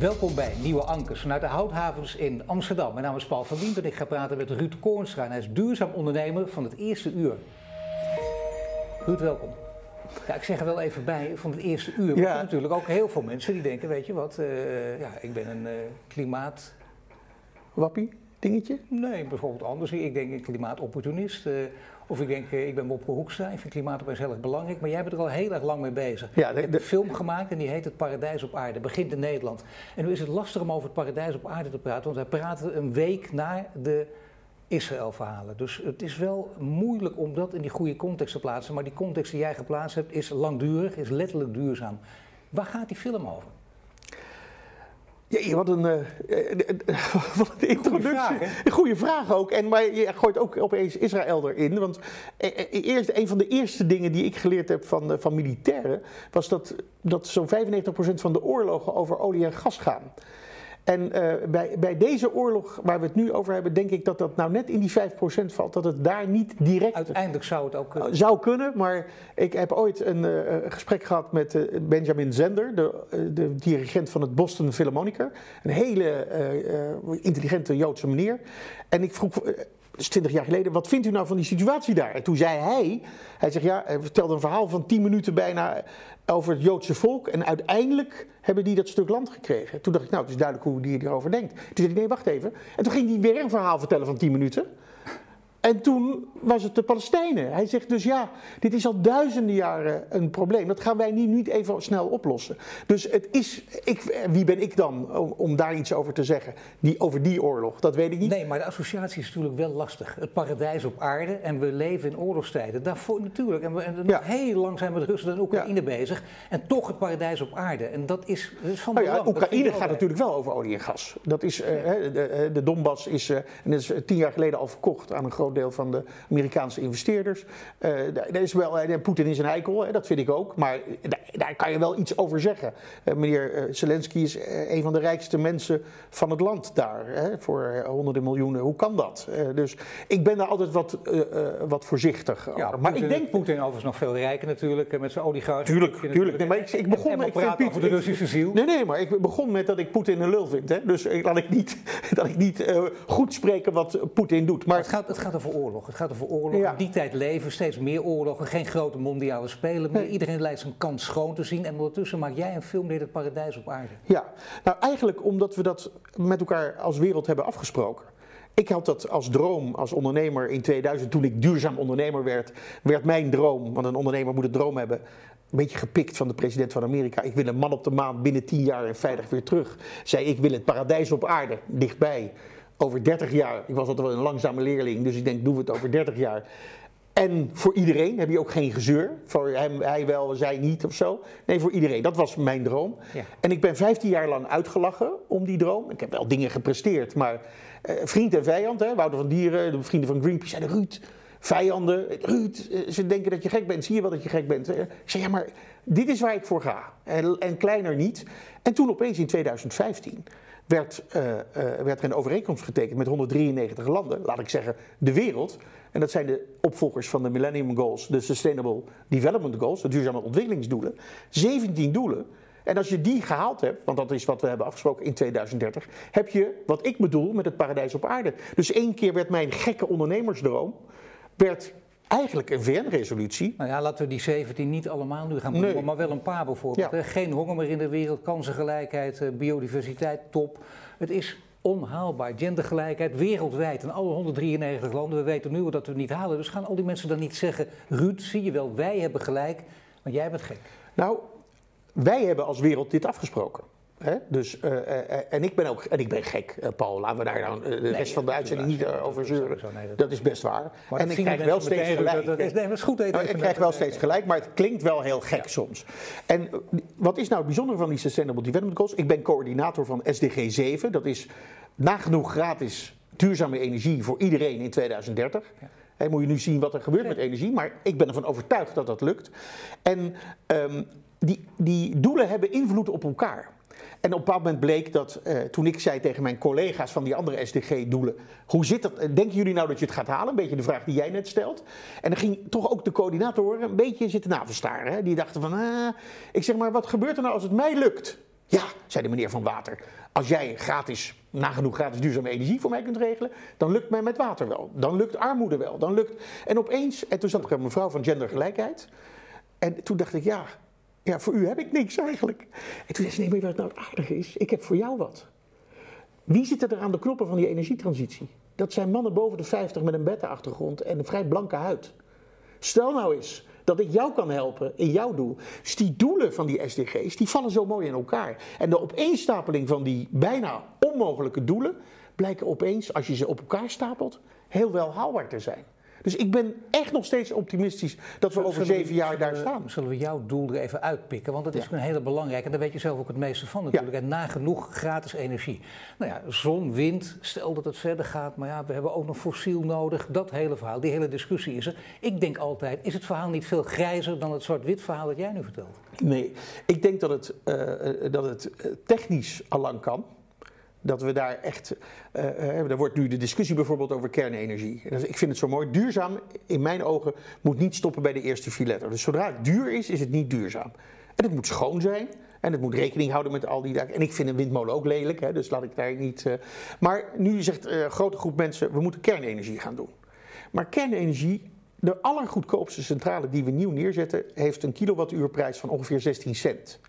Welkom bij Nieuwe Ankers vanuit de Houthavens in Amsterdam. Mijn naam is Paul van Dient en ik ga praten met Ruud Koornstra. Hij is duurzaam ondernemer van het eerste uur. Ruud, welkom. Ja, ik zeg er wel even bij van het eerste uur. Maar er Ja. natuurlijk ook heel veel mensen die denken, weet je wat, eh, ja, ik ben een eh, klimaat... Wappie, dingetje? Nee, bijvoorbeeld anders. Ik denk een klimaatopportunist. eh, of ik denk, eh, ik ben Wopke Hoekstra. Ik vind klimaat opeens heel erg belangrijk. Maar jij bent er al heel erg lang mee bezig. Ja, de- de- een film gemaakt en die heet Het Paradijs op Aarde. Begint in Nederland. En nu is het lastig om over het Paradijs op Aarde te praten. Want wij praten een week na de Israël-verhalen. Dus het is wel moeilijk om dat in die goede context te plaatsen. Maar die context die jij geplaatst hebt is langdurig, is letterlijk duurzaam. Waar gaat die film over? Ja, wat een, eh, eh, eh, wat een introductie. vraag, hè? Een goede vraag ook. En, maar je gooit ook opeens Israël erin. Want eerst, een van de eerste dingen die ik geleerd heb van, van militairen... was dat, dat zo'n 95% van de oorlogen over olie en gas gaan. En eh, bij, bij deze oorlog waar we het nu over hebben... denk ik dat dat nou net in die 5% valt. Dat het daar niet direct Uiteindelijk zou het ook... eh, zou kunnen, maar ik heb ooit een eh, gesprek gehad met Benjamin Zender, de, de dirigent van het Boston Philharmoniker. Een hele intelligente Joodse meneer. En ik vroeg, dat is 20 jaar geleden, wat vindt u nou van die situatie daar? En toen zei hij, hij zegt ja, hij vertelde een verhaal van 10 minuten bijna over het Joodse volk. En uiteindelijk hebben die dat stuk land gekregen. Toen dacht ik, nou, het is duidelijk hoe die erover denkt. Toen zei hij, nee, wacht even. En toen ging hij weer een verhaal vertellen van 10 minuten. En toen was het de Palestijnen. Hij zegt dus ja, dit is al duizenden jaren een probleem. Dat gaan wij nu niet even snel oplossen. Dus het is, ik, wie ben ik dan om, om daar iets over te zeggen? Die, over die oorlog, dat weet ik niet. Nee, maar de associatie is natuurlijk wel lastig. Het paradijs op aarde en we leven in oorlogstijden. Daarvoor natuurlijk. En, we, en nog Ja. heel lang zijn we met Rusland en Oekraïne bezig. En toch het paradijs op aarde. En dat is, dat is van Nou ja, belang. Oekraïne gaat natuurlijk wel over olie en gas. Dat is, eh, de, de Donbass is, eh, en dat is tien jaar geleden al verkocht aan een groot deel van de Amerikaanse investeerders. Eh, daar daar is wel, eh, Poetin is een eikel, hè, dat vind ik ook. Maar daar, daar kan je wel iets over zeggen. Eh, meneer eh, Zelensky is eh, een van de rijkste mensen van het land daar. Hè, voor eh, honderden miljoenen. Hoe kan dat? Eh, dus ik ben daar altijd wat, eh, eh, wat voorzichtig over. Maar ik denk Poetin overigens nog veel rijker natuurlijk. eh, Met zijn oligarchen. Tuurlijk, tuurlijk. Nee, maar ik, ik begon met... over de Russische ziel. Nee, nee, maar ik begon met dat ik Poetin een lul vind. Hè? Dus laat ik niet, dat ik niet eh, goed spreken wat Poetin doet. Maar Maar het gaat, het gaat over oorlog. Het gaat over oorlog. Ja. In die tijd leven steeds meer oorlogen. Geen grote mondiale spelen meer. Nee. Iedereen lijkt zijn kans schoon te zien. En ondertussen maak jij een film die heet Het Paradijs op Aarde. ja, nou eigenlijk omdat we dat met elkaar als wereld hebben afgesproken. Ik had dat als droom, als ondernemer in 2000, toen ik duurzaam ondernemer werd, werd mijn droom, want een ondernemer moet een droom hebben, een beetje gepikt van de president van Amerika. Ik wil een man op de maan binnen 10 jaar en veilig weer terug. Zei ik wil het paradijs op aarde, dichtbij. Over 30 jaar, ik was altijd wel een langzame leerling, dus ik denk doen we het over 30 jaar. En voor iedereen heb je ook geen gezeur. Voor hem, hij wel, zij niet of zo. Nee, voor iedereen. Dat was mijn droom. Ja. En ik ben 15 jaar lang uitgelachen om die droom. Ik heb wel dingen gepresteerd, maar eh, vriend en vijand, hè, Wouter van Dieren, de vrienden van Greenpeace zeiden: Ruud, vijanden, Ruud, eh, ze denken dat je gek bent. Zie je wel dat je gek bent? Eh, Ik zei: Ja, maar dit is waar ik voor ga. En, en kleiner niet. En toen opeens in 2015 werd, eh, eh, werd er een overeenkomst getekend met 193 landen, laat ik zeggen de wereld. En dat zijn de opvolgers van de Millennium Goals, de Sustainable Development Goals, de duurzame ontwikkelingsdoelen. 17 doelen. En als je die gehaald hebt, want dat is wat we hebben afgesproken in 2030, heb je wat ik bedoel met het paradijs op aarde. Dus één keer werd mijn gekke ondernemersdroom, werd eigenlijk een VN-resolutie. Nou ja, laten we die 17 niet allemaal nu gaan benoemen, Nee. maar wel een paar bijvoorbeeld. Ja. Geen honger meer in de wereld, kansengelijkheid, eh, biodiversiteit, top. Het is onhaalbaar. Gendergelijkheid wereldwijd in alle 193 landen. We weten nu dat we het niet halen. Dus gaan al die mensen dan niet zeggen: Ruud, zie je wel, wij hebben gelijk, maar jij bent gek. Nou, wij hebben als wereld dit afgesproken. Hè? Dus, eh, eh, eh, en ik ben ook en ik ben gek, Paul. Laten we daar dan de rest van de uitzending niet over zeuren. nee, dat- Dat is best waar. Maar en ik krijg wel steeds gelijk. dat- is- nee, dat is goed Nou, ik krijg wel steeds gelijk, maar het klinkt wel heel gek soms. En wat is nou het bijzondere van die Sustainable Development Goals? Ik ben coördinator van SDG 7. Dat is nagenoeg gratis duurzame energie voor iedereen in 2030. Hè, moet je nu zien wat er gebeurt met energie, maar ik ben ervan overtuigd dat dat lukt. En ehm, die, die doelen hebben invloed op elkaar. En op een bepaald moment bleek dat eh, toen ik zei tegen mijn collega's van die andere SDG-doelen: hoe zit dat? Denken jullie nou dat je het gaat halen? Een beetje de vraag die jij net stelt. En dan ging toch ook de coördinator een beetje zitten navelstaren. Die dachten van: ah, ik zeg maar, wat gebeurt er nou als het mij lukt? Ja, zei de meneer van Water. Als jij gratis, nagenoeg gratis duurzame energie voor mij kunt regelen, dan lukt mij met water wel. Dan lukt armoede wel. Dan lukt... En opeens, en toen zat er een mevrouw van gendergelijkheid. En toen dacht ik, ja, ja, voor u heb ik niks eigenlijk. En toen zei ze, nee, maar wat nou het aardige is, ik heb voor jou wat. Wie zit er aan de knoppen van die energietransitie? Dat zijn mannen boven de 50 met een beta-achtergrond en een vrij blanke huid. Stel nou eens dat ik jou kan helpen in jouw doel. Dus die doelen van die SDG's, die vallen zo mooi in elkaar. En de opeenstapeling van die bijna onmogelijke doelen blijken opeens, als je ze op elkaar stapelt, heel wel haalbaar te zijn. Dus ik ben echt nog steeds optimistisch dat we over zeven jaar daar staan. Zullen we jouw doel er even uitpikken? Want dat is een hele belangrijke. En daar weet je zelf ook het meeste van natuurlijk. En nagenoeg gratis energie. Nou ja, zon, wind, stel dat het verder gaat. Maar ja, we hebben ook nog fossiel nodig. Dat hele verhaal, die hele discussie is er. Ik denk altijd, is het verhaal niet veel grijzer dan het zwart-wit verhaal dat jij nu vertelt? Nee, ik denk dat het, uh, dat het technisch allang kan dat we daar echt. Uh, er wordt nu de discussie bijvoorbeeld over kernenergie. ik vind het zo mooi. Duurzaam, in mijn ogen, moet niet stoppen bij de eerste vier. Dus zodra het duur is, is het niet duurzaam. En het moet schoon zijn. En het moet rekening houden met al die. En ik vind een windmolen ook lelijk, hè, dus laat ik daar niet. Uh, maar nu zegt een grote groep mensen: we moeten kernenergie gaan doen. Maar kernenergie, de allergoedkoopste centrale die we nieuw neerzetten, heeft een kilowattuurprijs van ongeveer 16 cent.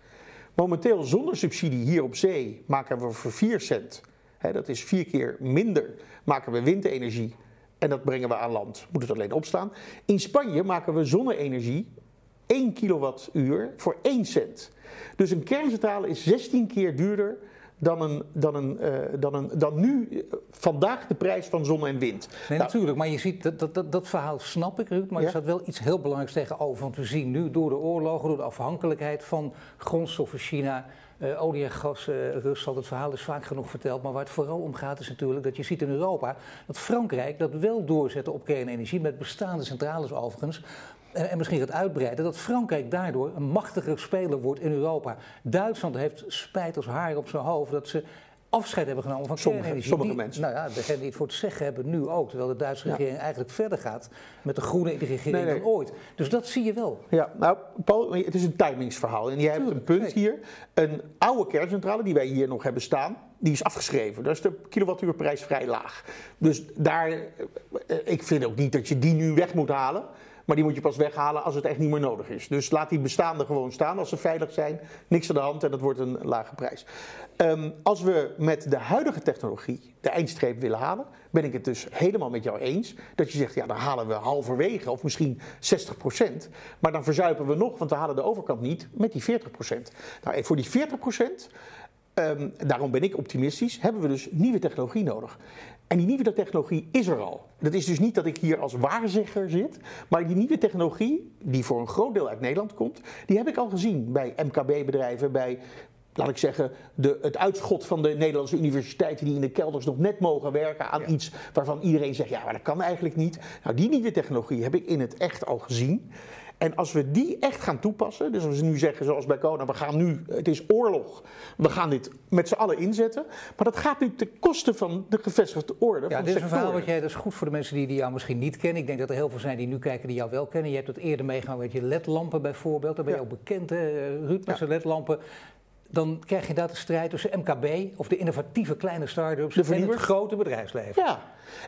Momenteel zonder subsidie hier op zee maken we voor 4 cent, hè, dat is vier keer minder, maken we windenergie en dat brengen we aan land. Moet het alleen opstaan. In Spanje maken we zonne-energie 1 kilowattuur voor 1 cent. Dus een kerncentrale is 16 keer duurder dan, een, dan, een, uh, dan, een, dan nu uh, vandaag de prijs van zon en wind. Nee, nou, natuurlijk, maar je ziet, dat, dat, dat, dat verhaal snap ik, Ruud, maar ja? er staat wel iets heel belangrijks tegenover. Want we zien nu door de oorlogen, door de afhankelijkheid van grondstoffen China, uh, olie en gas, Rusland, het verhaal is vaak genoeg verteld. Maar waar het vooral om gaat is natuurlijk dat je ziet in Europa dat Frankrijk dat wel doorzet op kernenergie, met bestaande centrales overigens en, en, misschien gaat uitbreiden, dat Frankrijk daardoor een machtiger speler wordt in Europa. Duitsland heeft spijt als haar op zijn hoofd dat ze afscheid hebben genomen van sommige, kernenergie. Sommige die, mensen. Nou ja, degenen die het voor het zeggen hebben nu ook. Terwijl de Duitse regering eigenlijk verder gaat met de groene regering nee, nee. dan ooit. Dus dat zie je wel. Ja, nou Paul, het is een timingsverhaal. En jij hebt een punt nee. hier. Een oude kerncentrale die wij hier nog hebben staan, die is afgeschreven. Daar is de kilowattuurprijs vrij laag. Dus daar, ik vind ook niet dat je die nu weg moet halen. Maar die moet je pas weghalen als het echt niet meer nodig is. Dus laat die bestaande gewoon staan als ze veilig zijn. Niks aan de hand en dat wordt een lage prijs. Um, als we met de huidige technologie de eindstreep willen halen, ben ik het dus helemaal met jou eens. Dat je zegt, ja, dan halen we halverwege of misschien 60 procent. Maar dan verzuipen we nog, want we halen de overkant niet met die 40 procent. Nou, voor die 40 procent. Um, daarom ben ik optimistisch. Hebben we dus nieuwe technologie nodig. En die nieuwe technologie is er al. Dat is dus niet dat ik hier als waarzegger zit, maar die nieuwe technologie, die voor een groot deel uit Nederland komt, die heb ik al gezien bij MKB-bedrijven, bij, laat ik zeggen, de, het uitschot van de Nederlandse universiteiten die in de kelders nog net mogen werken aan ja. iets waarvan iedereen zegt, ja, maar dat kan eigenlijk niet. Nou, die nieuwe technologie heb ik in het echt al gezien. En als we die echt gaan toepassen, dus als we nu zeggen zoals bij Kona, we gaan nu, het is oorlog, we gaan dit met z'n allen inzetten. Maar dat gaat nu ten koste van de gevestigde orde. Ja, van dit is een verhaal wat jij, dat is goed voor de mensen die, die jou misschien niet kennen. Ik denk dat er heel veel zijn die nu kijken die jou wel kennen. Je hebt het eerder meegemaakt met je ledlampen bijvoorbeeld. Daar ben je ook bekend, hè, Ruud, met ja. zijn ledlampen dan krijg je inderdaad een strijd tussen MKB of de innovatieve kleine start-ups en het grote bedrijfsleven. Ja,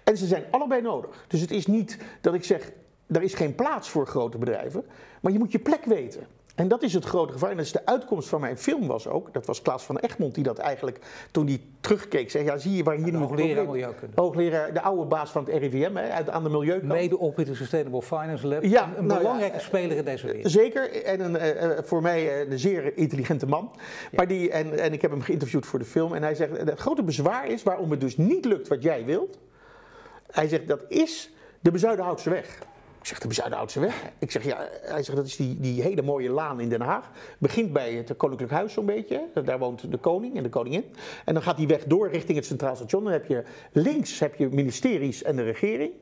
en ze zijn allebei nodig. Dus het is niet dat ik zeg, er is geen plaats voor grote bedrijven, maar je moet je plek weten. En dat is het grote gevaar. En dat is de uitkomst van mijn film was ook. Dat was Klaas van Egmond die dat eigenlijk, toen hij terugkeek, zei: Ja, zie je waar hier nu. Hoogleraar Milieukunde. Hoogleraar, de oude baas van het RIVM, hè, uit, aan de Milieukant. Mede oprichter Sustainable Finance Lab. Ja, een nou belangrijke ja, speler in deze wereld. Zeker. En een, uh, voor mij een zeer intelligente man. Ja. Maar die, en, en ik heb hem geïnterviewd voor de film. En hij zegt: Het grote bezwaar is waarom het dus niet lukt wat jij wilt. Hij zegt: Dat is de Bezuidenhoutse weg. Ik zeg, de Bezuidenhoutse weg. Ik zeg, ja, hij zegt, dat is die, die hele mooie laan in Den Haag. Begint bij het Koninklijk Huis zo'n beetje. Daar woont de koning en de koningin. En dan gaat die weg door richting het Centraal Station. Dan heb je links heb je ministeries en de regering.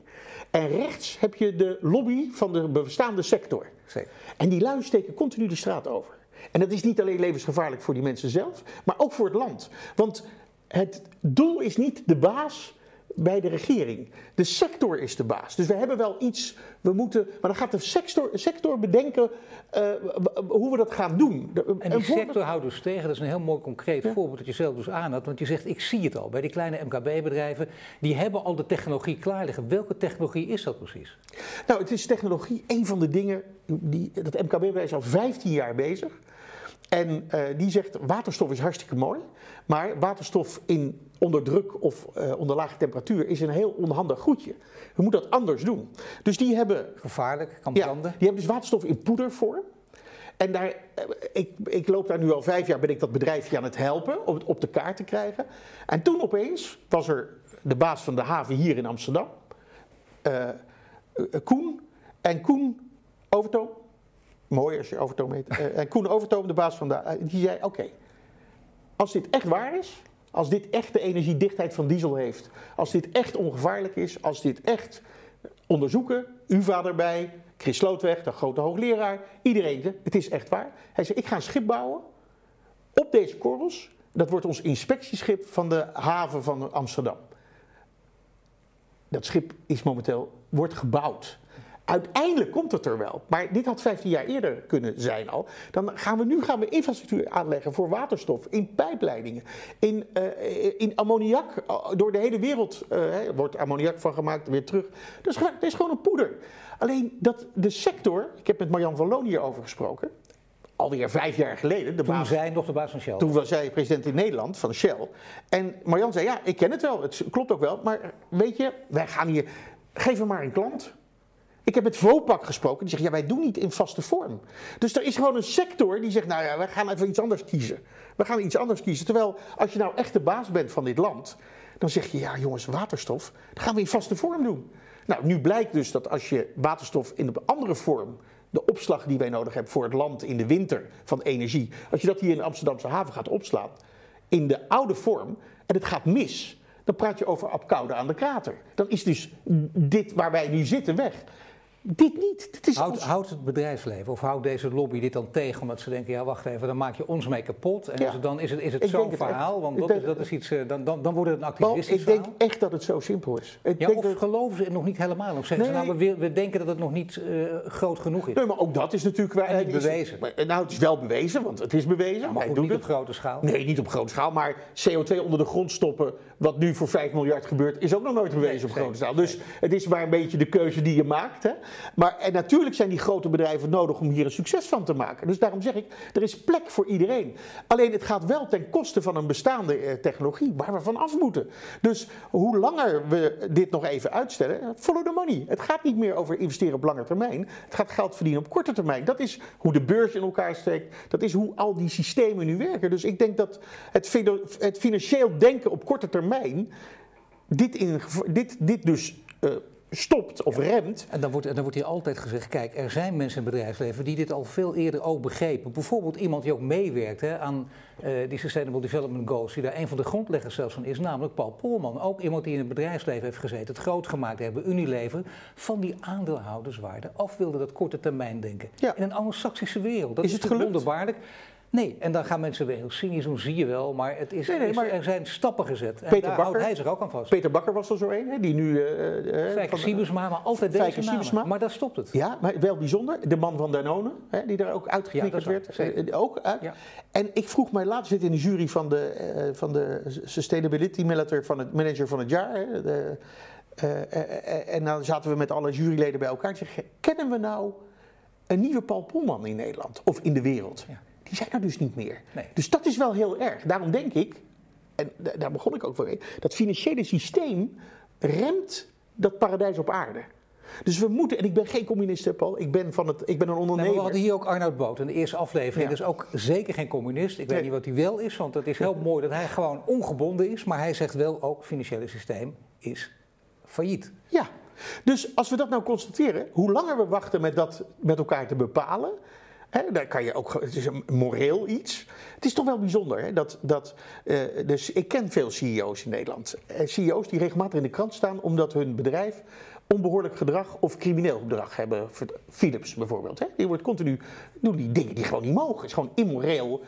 En rechts heb je de lobby van de bestaande sector. Zeker. En die lui steken continu de straat over. En dat is niet alleen levensgevaarlijk voor die mensen zelf, maar ook voor het land. Want het doel is niet de baas bij de regering. De sector is de baas. Dus we hebben wel iets, we moeten, maar dan gaat de sector, sector bedenken uh, hoe we dat gaan doen. En die sector houdt dus tegen, dat is een heel mooi concreet voorbeeld dat je zelf dus aanhad. Want je zegt, ik zie het al, bij die kleine MKB-bedrijven, die hebben al de technologie klaar liggen. Welke technologie is dat precies? Nou, het is technologie, een van de dingen, die, dat MKB-bedrijf is al 15 jaar bezig. En uh, die zegt, waterstof is hartstikke mooi, maar waterstof in onder druk of uh, onder lage temperatuur is een heel onhandig goedje. We moeten dat anders doen. Dus die hebben... Gevaarlijk, kan branden. Ja, die hebben dus waterstof in poedervorm. En daar, eh, ik, ik, loop daar nu al vijf jaar, ben ik dat bedrijfje aan het helpen om het op de kaart te krijgen. En toen opeens was er de baas van de haven hier in Amsterdam, uh, Koen. En Koen Overtoom, mooi als je Overtoom heet. en Koen Overtoom, de baas van de die zei, oké, als dit echt waar is, als dit echt de energiedichtheid van diesel heeft, als dit echt ongevaarlijk is, als dit echt onderzoeken, UvA erbij, Chris Slootweg, de grote hoogleraar, iedereen, het is echt waar. Hij zei, ik ga een schip bouwen op deze korrels. Dat wordt ons inspectieschip van de haven van Amsterdam. Dat schip is momenteel, wordt gebouwd. Uiteindelijk komt het er wel. Maar dit had 15 jaar eerder kunnen zijn al. Dan gaan we nu gaan we infrastructuur aanleggen voor waterstof, in pijpleidingen, in, uh, in ammoniak. Door de hele wereld uh, wordt ammoniak van gemaakt, weer terug. Dus het is gewoon een poeder. Alleen dat de sector, ik heb met Marjan van Loon hierover gesproken, alweer vijf jaar geleden. De toen baas, zij nog de baas van Shell. Toen was zij president in Nederland van Shell. En Marjan zei, ja, ik ken het wel, het klopt ook wel. Maar weet je, wij gaan hier, geef hem maar een klant. Ik heb met Vopak gesproken, die zegt ja, wij doen niet in vaste vorm. Dus er is gewoon een sector die zegt, nou ja, wij gaan even iets anders kiezen. We gaan iets anders kiezen. Terwijl als je nou echt de baas bent van dit land, dan zeg je ja jongens, waterstof, dat gaan we in vaste vorm doen. Nou, nu blijkt dus dat als je waterstof in een andere vorm, de opslag die wij nodig hebben voor het land in de winter van energie, als je dat hier in de Amsterdamse haven gaat opslaan, in de oude vorm, en het gaat mis, dan praat je over Apkoude aan de krater. Dan is dus dit waar wij nu zitten weg. Dit niet. Dit is houdt, houdt, het bedrijfsleven of houdt deze lobby dit dan tegen omdat ze denken, ja wacht even, dan maak je ons mee kapot. En ja. dan is het, is het zo'n verhaal, want dat, is, dat is iets, eh, dan, dan, dan wordt het een activistisch Ik denk echt dat het zo simpel is. Ik ja, denk of geloven ze het nog niet helemaal? Of zeggen ze nou, we, we, denken dat het nog niet uh, groot genoeg is? Nee, maar ook dat is natuurlijk... En niet bewezen. Is, nou, het is wel bewezen, want het is bewezen. Ja, maar goed, niet het. op grote schaal? Nee, niet op grote schaal, maar CO2 onder de grond stoppen, wat nu voor 5 miljard gebeurt, is ook nog nooit bewezen nee, op grote schaal. Dus het is maar een beetje de keuze die je maakt. Hè? Maar en natuurlijk zijn die grote bedrijven nodig om hier een succes van te maken. Dus daarom zeg ik, er is plek voor iedereen. Alleen het gaat wel ten koste van een bestaande eh, technologie waar we van af moeten. Dus hoe langer we dit nog even uitstellen, follow the money. Het gaat niet meer over investeren op lange termijn. Het gaat geld verdienen op korte termijn. Dat is hoe de beurs in elkaar steekt. Dat is hoe al die systemen nu werken. Dus ik denk dat het, het financieel denken op korte termijn dit, in, dit, dit dus uh, stopt of remt. En dan wordt, dan wordt hier altijd gezegd, kijk, er zijn mensen in het bedrijfsleven die dit al veel eerder ook begrepen. Bijvoorbeeld iemand die ook meewerkt hè, aan uh, die Sustainable Development Goals, die daar een van de grondleggers zelfs van is, namelijk Paul Polman. Ook iemand die in het bedrijfsleven heeft gezeten, het groot gemaakt hebben, Unilever, van die aandeelhouderswaarde af wilde dat korte termijn denken. Ja. In een anglo-saxische wereld. Dat is, is het wonderbaarlijk. Nee, en dan gaan mensen weer heel cynisch doen, zie je wel. Maar, het is, nee, maar er zijn stappen gezet. En Peter daar Bakker, houdt hij zich ook aan vast. Peter Bakker was er zo een, die nu... Uh, Fijke Siebesma, maar altijd Fijke deze namen. Maar daar stopt het. Ja, maar wel bijzonder. De man van Danone, hè, die daar ook uitgeknikkerd ja, werd. Ook uit. Ja. En ik vroeg mij laatst, zit in de jury van de, uh, van de Sustainability Manager van het, manager van het jaar. Hè, de, en dan zaten we met alle juryleden bij elkaar. En kennen we nou een nieuwe Paul Polman in Nederland? Of in de wereld? Ja die zijn er dus niet meer. Dus dat is wel heel erg. Daarom denk ik, en daar begon ik ook voor, dat financiële systeem remt dat paradijs op aarde. Dus we moeten, en ik ben geen communist, Paul, ik ben, van het, ik ben een ondernemer. Nee, we hadden hier ook Arnoud Boot in de eerste aflevering. Ja. Dus ook zeker geen communist. Ik weet niet wat hij wel is, want het is heel mooi dat hij gewoon ongebonden is. Maar hij zegt wel ook, het financiële systeem is failliet. Ja, dus als we dat nou constateren, hoe langer we wachten met dat met elkaar te bepalen, daar kan je ook, het is een moreel iets. Het is toch wel bijzonder dat, dat uh, dus ik ken veel CEO's in Nederland. Uh, CEO's die regelmatig in de krant staan omdat hun bedrijf onbehoorlijk gedrag of crimineel gedrag hebben. Philips bijvoorbeeld. Hè? Die wordt continu doen die dingen die gewoon niet mogen. Het is gewoon immoreel.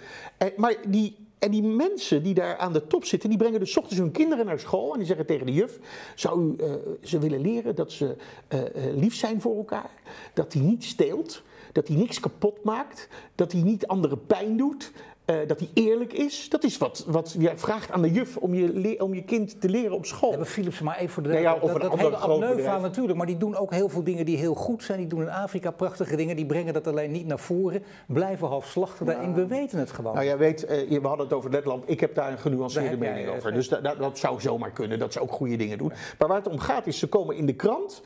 Uh, maar die en die mensen die daar aan de top zitten, die brengen dus ochtends hun kinderen naar school en die zeggen tegen de juf: Zou u ze willen leren dat ze lief zijn voor elkaar? Dat hij niet steelt, dat hij niks kapot maakt, dat hij niet anderen pijn doet. Uh, dat hij eerlijk is. Dat is wat, wat jij vraagt aan de juf om je, om je kind te leren op school. Hebben Philips maar even voor de... Nee, ja, of dat, dat hele Abneuva natuurlijk, maar die doen ook heel veel dingen die heel goed zijn. Die doen in Afrika prachtige dingen, die brengen dat alleen niet naar voren. Blijven halfslachtig daarin, we weten het gewoon. Nou, jij weet, uh, we hadden het over Letland. Ik heb daar een genuanceerde mening over. Dus dat, dat zou zomaar kunnen, dat ze ook goede dingen doen. Maar waar het om gaat is, ze komen in de krant...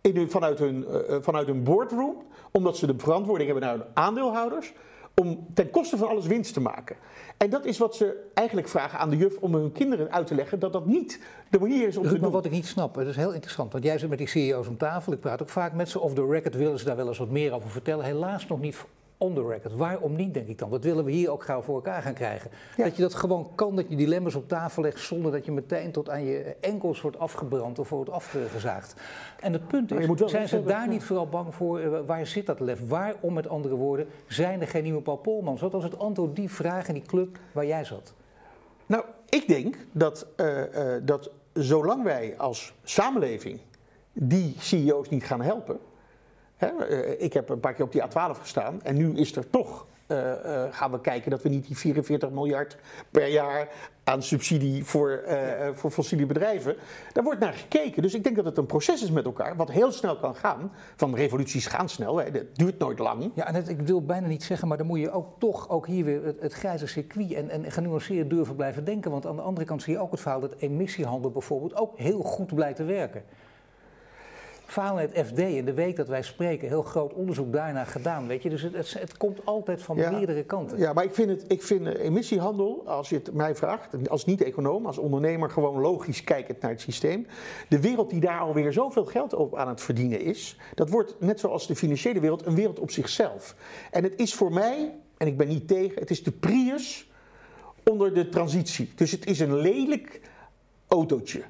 In vanuit, hun, uh, vanuit hun boardroom, omdat ze de verantwoording hebben naar hun aandeelhouders om ten koste van alles winst te maken. En dat is wat ze eigenlijk vragen aan de juf om hun kinderen uit te leggen dat dat niet de manier is om te doen. Maar wat ik niet snap, dat is heel interessant, want jij zit met die CEO's om tafel, ik praat ook vaak met ze, of de record willen ze daar wel eens wat meer over vertellen. Helaas nog niet on the record. Waarom niet, denk ik dan? Dat willen we hier ook gauw voor elkaar gaan krijgen. Dat je dat gewoon kan, dat je dilemma's op tafel legt zonder dat je meteen tot aan je enkels wordt afgebrand of wordt afgezaagd. En het punt is, zijn ze daar niet vooral bang voor? Eh, waar zit dat lef? Waarom, met andere woorden, zijn er geen nieuwe Paul Polmans? Wat was het antwoord die vraag in die club waar jij zat? Nou, ik denk dat, uh, uh, dat zolang wij als samenleving die CEO's niet gaan helpen, eh, ik heb een paar keer op die A12 gestaan en nu is er toch, uh, uh, gaan we kijken dat we niet die 44 miljard per jaar aan subsidie voor, voor fossiele bedrijven, daar wordt naar gekeken. Dus ik denk dat het een proces is met elkaar, wat heel snel kan gaan. Van revoluties gaan snel, hè. dat duurt nooit lang. Ja, en het, ik wil bijna niet zeggen, maar dan moet je ook toch ook hier weer het, het grijze circuit en, en genuanceerd durven blijven denken. Want aan de andere kant zie je ook het verhaal dat emissiehandel bijvoorbeeld ook heel goed blijkt te werken verhaal het FD in de week dat wij spreken, heel groot onderzoek daarna gedaan. Weet je? Dus het, het, het komt altijd van meerdere kanten. Ja, maar ik vind, het, ik vind emissiehandel, als je het mij vraagt, als niet-econoom, als ondernemer, gewoon logisch kijkend naar het systeem. De wereld die daar alweer zoveel geld op aan het verdienen is, dat wordt net zoals de financiële wereld een wereld op zichzelf. En het is voor mij, en ik ben niet tegen, het is de Prius onder de transitie. Dus het is een lelijk autootje.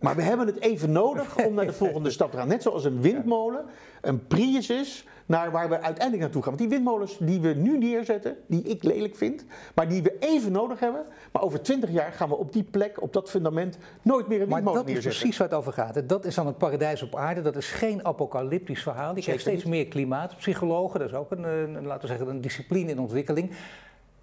Maar we hebben het even nodig om naar de volgende stap te gaan. Net zoals een windmolen een Prius is naar waar we uiteindelijk naartoe gaan. Want die windmolens die we nu neerzetten, die ik lelijk vind, maar die we even nodig hebben. Maar over twintig jaar gaan we op die plek, op dat fundament, nooit meer een windmolen neerzetten. Maar dat is precies waar het over gaat. Dat is dan het paradijs op aarde. Dat is geen apocalyptisch verhaal. Die krijgt steeds meer klimaatpsychologen. Dat is ook een, een, laten we zeggen, een discipline in ontwikkeling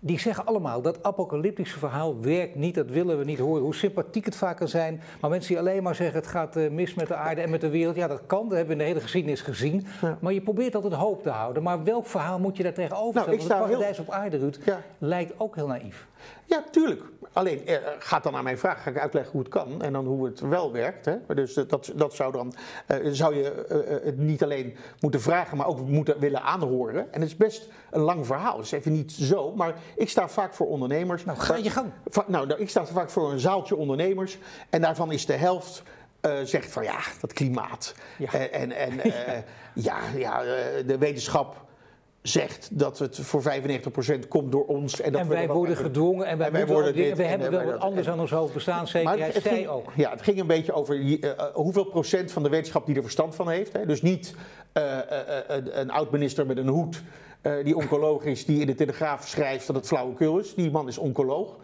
die zeggen allemaal dat apocalyptische verhaal werkt niet, dat willen we niet horen. Hoe sympathiek het vaak kan zijn. Maar mensen die alleen maar zeggen het gaat uh, mis met de aarde en met de wereld. Ja, dat kan, dat hebben we in de hele geschiedenis gezien. Maar je probeert altijd hoop te houden. Maar welk verhaal moet je daar tegenover nou, stellen? Want het paradijs op aarde, Ruud, lijkt ook heel naïef. Ja, tuurlijk. Alleen, eh, gaat dan aan mijn vraag, ga ik uitleggen hoe het kan en dan hoe het wel werkt. Hè? Dus dat, dat zou dan, uh, zou je uh, het niet alleen moeten vragen, maar ook moeten willen aanhoren. En het is best een lang verhaal, dus even niet zo. Maar ik sta vaak voor ondernemers. Nou, ga je gang. Nou, ik sta vaak voor een zaaltje ondernemers en daarvan is de helft... Uh, zegt van ja, dat klimaat. Ja. en en ja, ja de wetenschap zegt dat het voor 95% komt door ons. En, dat en wij worden gedwongen en wij, wij worden dit, we hebben wel wat anders aan ons hoofd bestaan, zeker. Jij zei ook. Ja, het ging een beetje over uh, hoeveel procent van de wetenschap die er verstand van heeft. Hè. Dus niet uh, uh, een oud-minister met een hoed die oncoloog is, die in de Telegraaf schrijft dat het flauwekul is. Die man is oncoloog.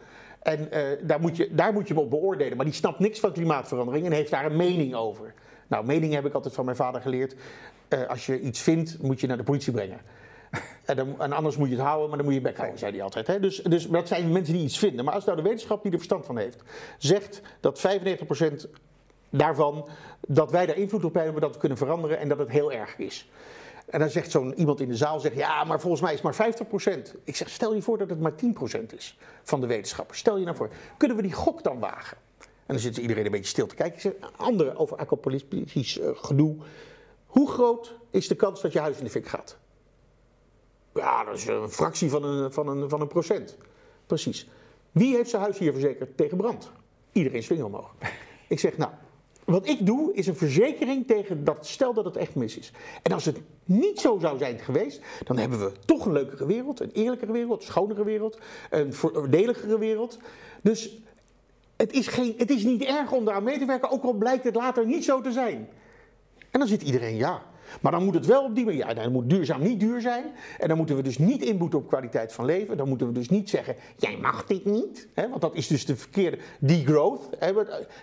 En daar, moet je, daar moet je hem op beoordelen. Maar die snapt niks van klimaatverandering en heeft daar een mening over. Nou, mening heb ik altijd van mijn vader geleerd. als je iets vindt, moet je naar de politie brengen. En, en, anders moet je het houden, maar dan moet je bek houden, zei hij altijd. Hè? Dus, dus dat zijn mensen die iets vinden. Maar als nou de wetenschap die er verstand van heeft, zegt dat 95% daarvan, dat wij daar invloed op hebben, dat we kunnen veranderen en dat het heel erg is. En dan zegt zo'n iemand in de zaal, zegt, ja, maar volgens mij is het maar 50%. Ik zeg, stel je voor dat het maar 10% is van de wetenschappers. Stel je nou voor, kunnen we die gok dan wagen? En dan zit iedereen een beetje stil te kijken. Ik zeg, andere over apocalyptisch uh, gedoe. Hoe groot is de kans dat je huis in de fik gaat? Ja, dat is een fractie van een, van een, van een procent. Precies. Wie heeft zijn huis hier verzekerd tegen brand? Iedereen swing omhoog. Ik zeg, nou, wat ik doe is een verzekering tegen dat stel dat het echt mis is. En als het niet zo zou zijn geweest, dan hebben we toch een leukere wereld, een eerlijkere wereld, een schonere wereld, een voordeligere wereld. Dus het is, geen, het is niet erg om daar mee te werken, ook al blijkt het later niet zo te zijn. En dan zit iedereen ja. Maar dan moet het wel op die manier. Ja, dan moet duurzaam niet duur zijn. En dan moeten we dus niet inboeten op kwaliteit van leven. Dan moeten we dus niet zeggen: jij mag dit niet. Hè? Want dat is dus de verkeerde degrowth. Hè?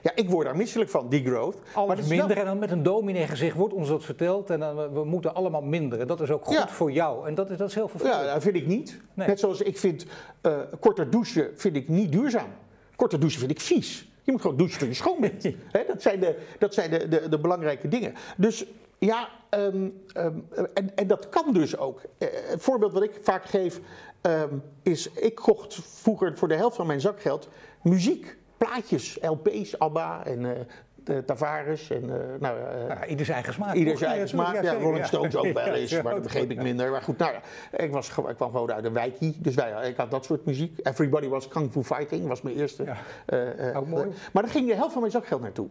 Ja, ik word daar misselijk van, degrowth. Alles maar minder en dan met een dominee gezicht wordt ons dat verteld. En dan we moeten allemaal minder. En dat is ook goed voor jou. En dat is, dat is heel vervelend. Ja, dat vind ik niet. Net zoals ik vind uh, korter douchen vind ik niet duurzaam. Korter douchen vind ik vies. Je moet gewoon douchen tot je schoon bent. dat zijn, de, dat zijn de, de, de belangrijke dingen. Dus ja, um, um, en, en dat kan dus ook. Uh, een voorbeeld wat ik vaak geef um, is: ik kocht vroeger voor de helft van mijn zakgeld muziek, plaatjes, LP's, ABBA en uh, de Tavares. En, uh, nou, ja, ieder zijn eigen smaak. Ieder zijn eigen smaak. Ja, Rolling Stones ook wel eens, maar dat begreep ik minder. Maar goed, nou ja, ik, was, ik kwam gewoon uit een wijkie, dus wij, ik had dat soort muziek. Everybody was Kung Fu Fighting, was mijn eerste. Ja. ook mooi. maar daar ging de helft van mijn zakgeld naartoe.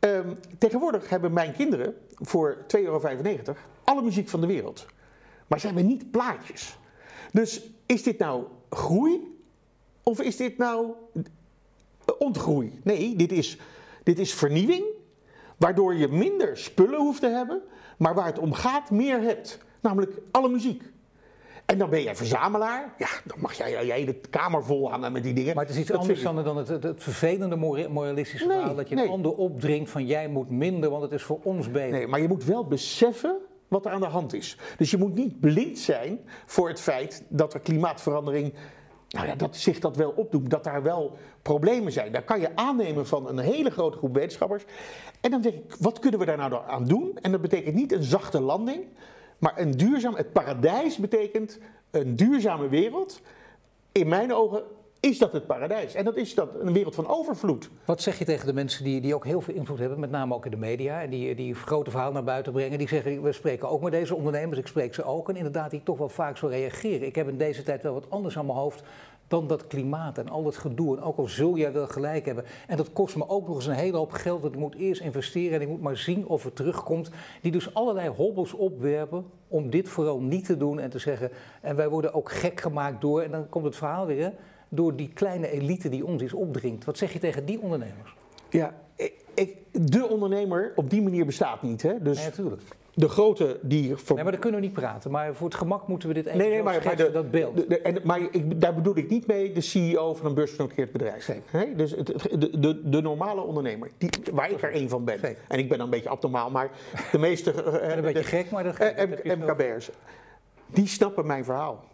Um, tegenwoordig hebben mijn kinderen voor 2,95 euro alle muziek van de wereld. Maar ze hebben niet plaatjes. Dus is dit nou groei of is dit nou ontgroei? Nee, dit is, dit is vernieuwing, waardoor je minder spullen hoeft te hebben, maar waar het om gaat meer hebt. Namelijk alle muziek. En dan ben jij verzamelaar. Ja, dan mag jij je hele kamer vol hangen met die dingen. Maar het is iets anders dan, het, het, vervelende moralistische nee, verhaal. Dat je een ander opdringt van jij moet minder, want het is voor ons beter. Nee, maar je moet wel beseffen wat er aan de hand is. Dus je moet niet blind zijn voor het feit dat er klimaatverandering nou ja, dat zich dat wel opdoet, dat daar wel problemen zijn. Daar kan je aannemen van een hele grote groep wetenschappers. En dan denk ik, wat kunnen we daar nou aan doen? En dat betekent niet een zachte landing, maar een duurzaam, het paradijs betekent een duurzame wereld. In mijn ogen is dat het paradijs. En dat is dat een wereld van overvloed. Wat zeg je tegen de mensen die, die ook heel veel invloed hebben, met name ook in de media, en die, die grote verhaal naar buiten brengen? Die zeggen, we spreken ook met deze ondernemers, ik spreek ze ook. En inderdaad, die toch wel vaak zo reageren. Ik heb in deze tijd wel wat anders aan mijn hoofd dan dat klimaat en al dat gedoe. En ook al zul jij wel gelijk hebben. En dat kost me ook nog eens een hele hoop geld. Want ik moet eerst investeren en ik moet maar zien of het terugkomt. Die dus allerlei hobbels opwerpen om dit vooral niet te doen en te zeggen. En wij worden ook gek gemaakt door. En dan komt het verhaal weer. door die kleine elite die ons iets opdringt. Wat zeg je tegen die ondernemers? Ja, ik, de ondernemer op die manier bestaat niet. Hè? Dus nee, natuurlijk de grote die... Voor... Nee, maar dat kunnen we niet praten. Maar voor het gemak moeten we dit even nee, nee, maar, de, dat beeld. De, en, maar ik, daar bedoel ik niet mee de CEO van een beursgenoteerd bedrijf. Nee, dus het, de, de, de, normale ondernemer, die, waar ik er één van ben. En ik ben dan een beetje abnormaal, maar de meeste... een beetje gek, maar dat... MKB'ers, die snappen mijn verhaal.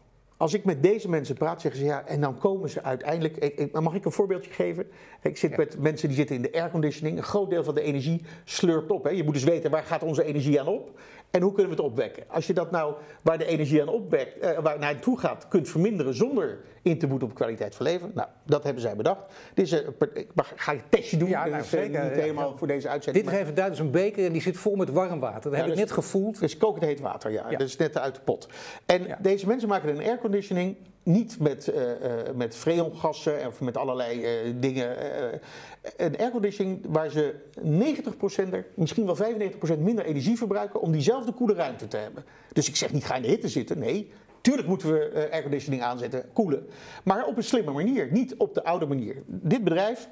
Als ik met deze mensen praat, zeggen ze ja, en dan komen ze uiteindelijk. Ik, mag ik een voorbeeldje geven? Ik zit met mensen die zitten in de airconditioning. Een groot deel van de energie slurpt op. Hè. Je moet dus weten waar gaat onze energie aan op en hoe kunnen we het opwekken. Als je dat nou waar de energie aan opwekt, uh, waar naartoe gaat, kunt verminderen zonder in te boeten op kwaliteit van leven. Nou, dat hebben zij bedacht. Dit is, ik ga je een testje doen. Ja, nou, is, zeker, niet helemaal voor deze uitzending. Dit geeft duidelijk een beker en die zit vol met warm water. Dat heb ik net gevoeld. Is kokend heet water, ja. Dat is net uit de pot. En deze mensen maken een airconditioning niet met, uh, met freongassen of met allerlei uh, dingen. een airconditioning waar ze 90%, misschien wel 95% minder energie verbruiken om diezelfde koele ruimte te hebben. Dus ik zeg niet ga in de hitte zitten, nee. Tuurlijk moeten we airconditioning aanzetten, koelen. Maar op een slimme manier, niet op de oude manier. Dit bedrijf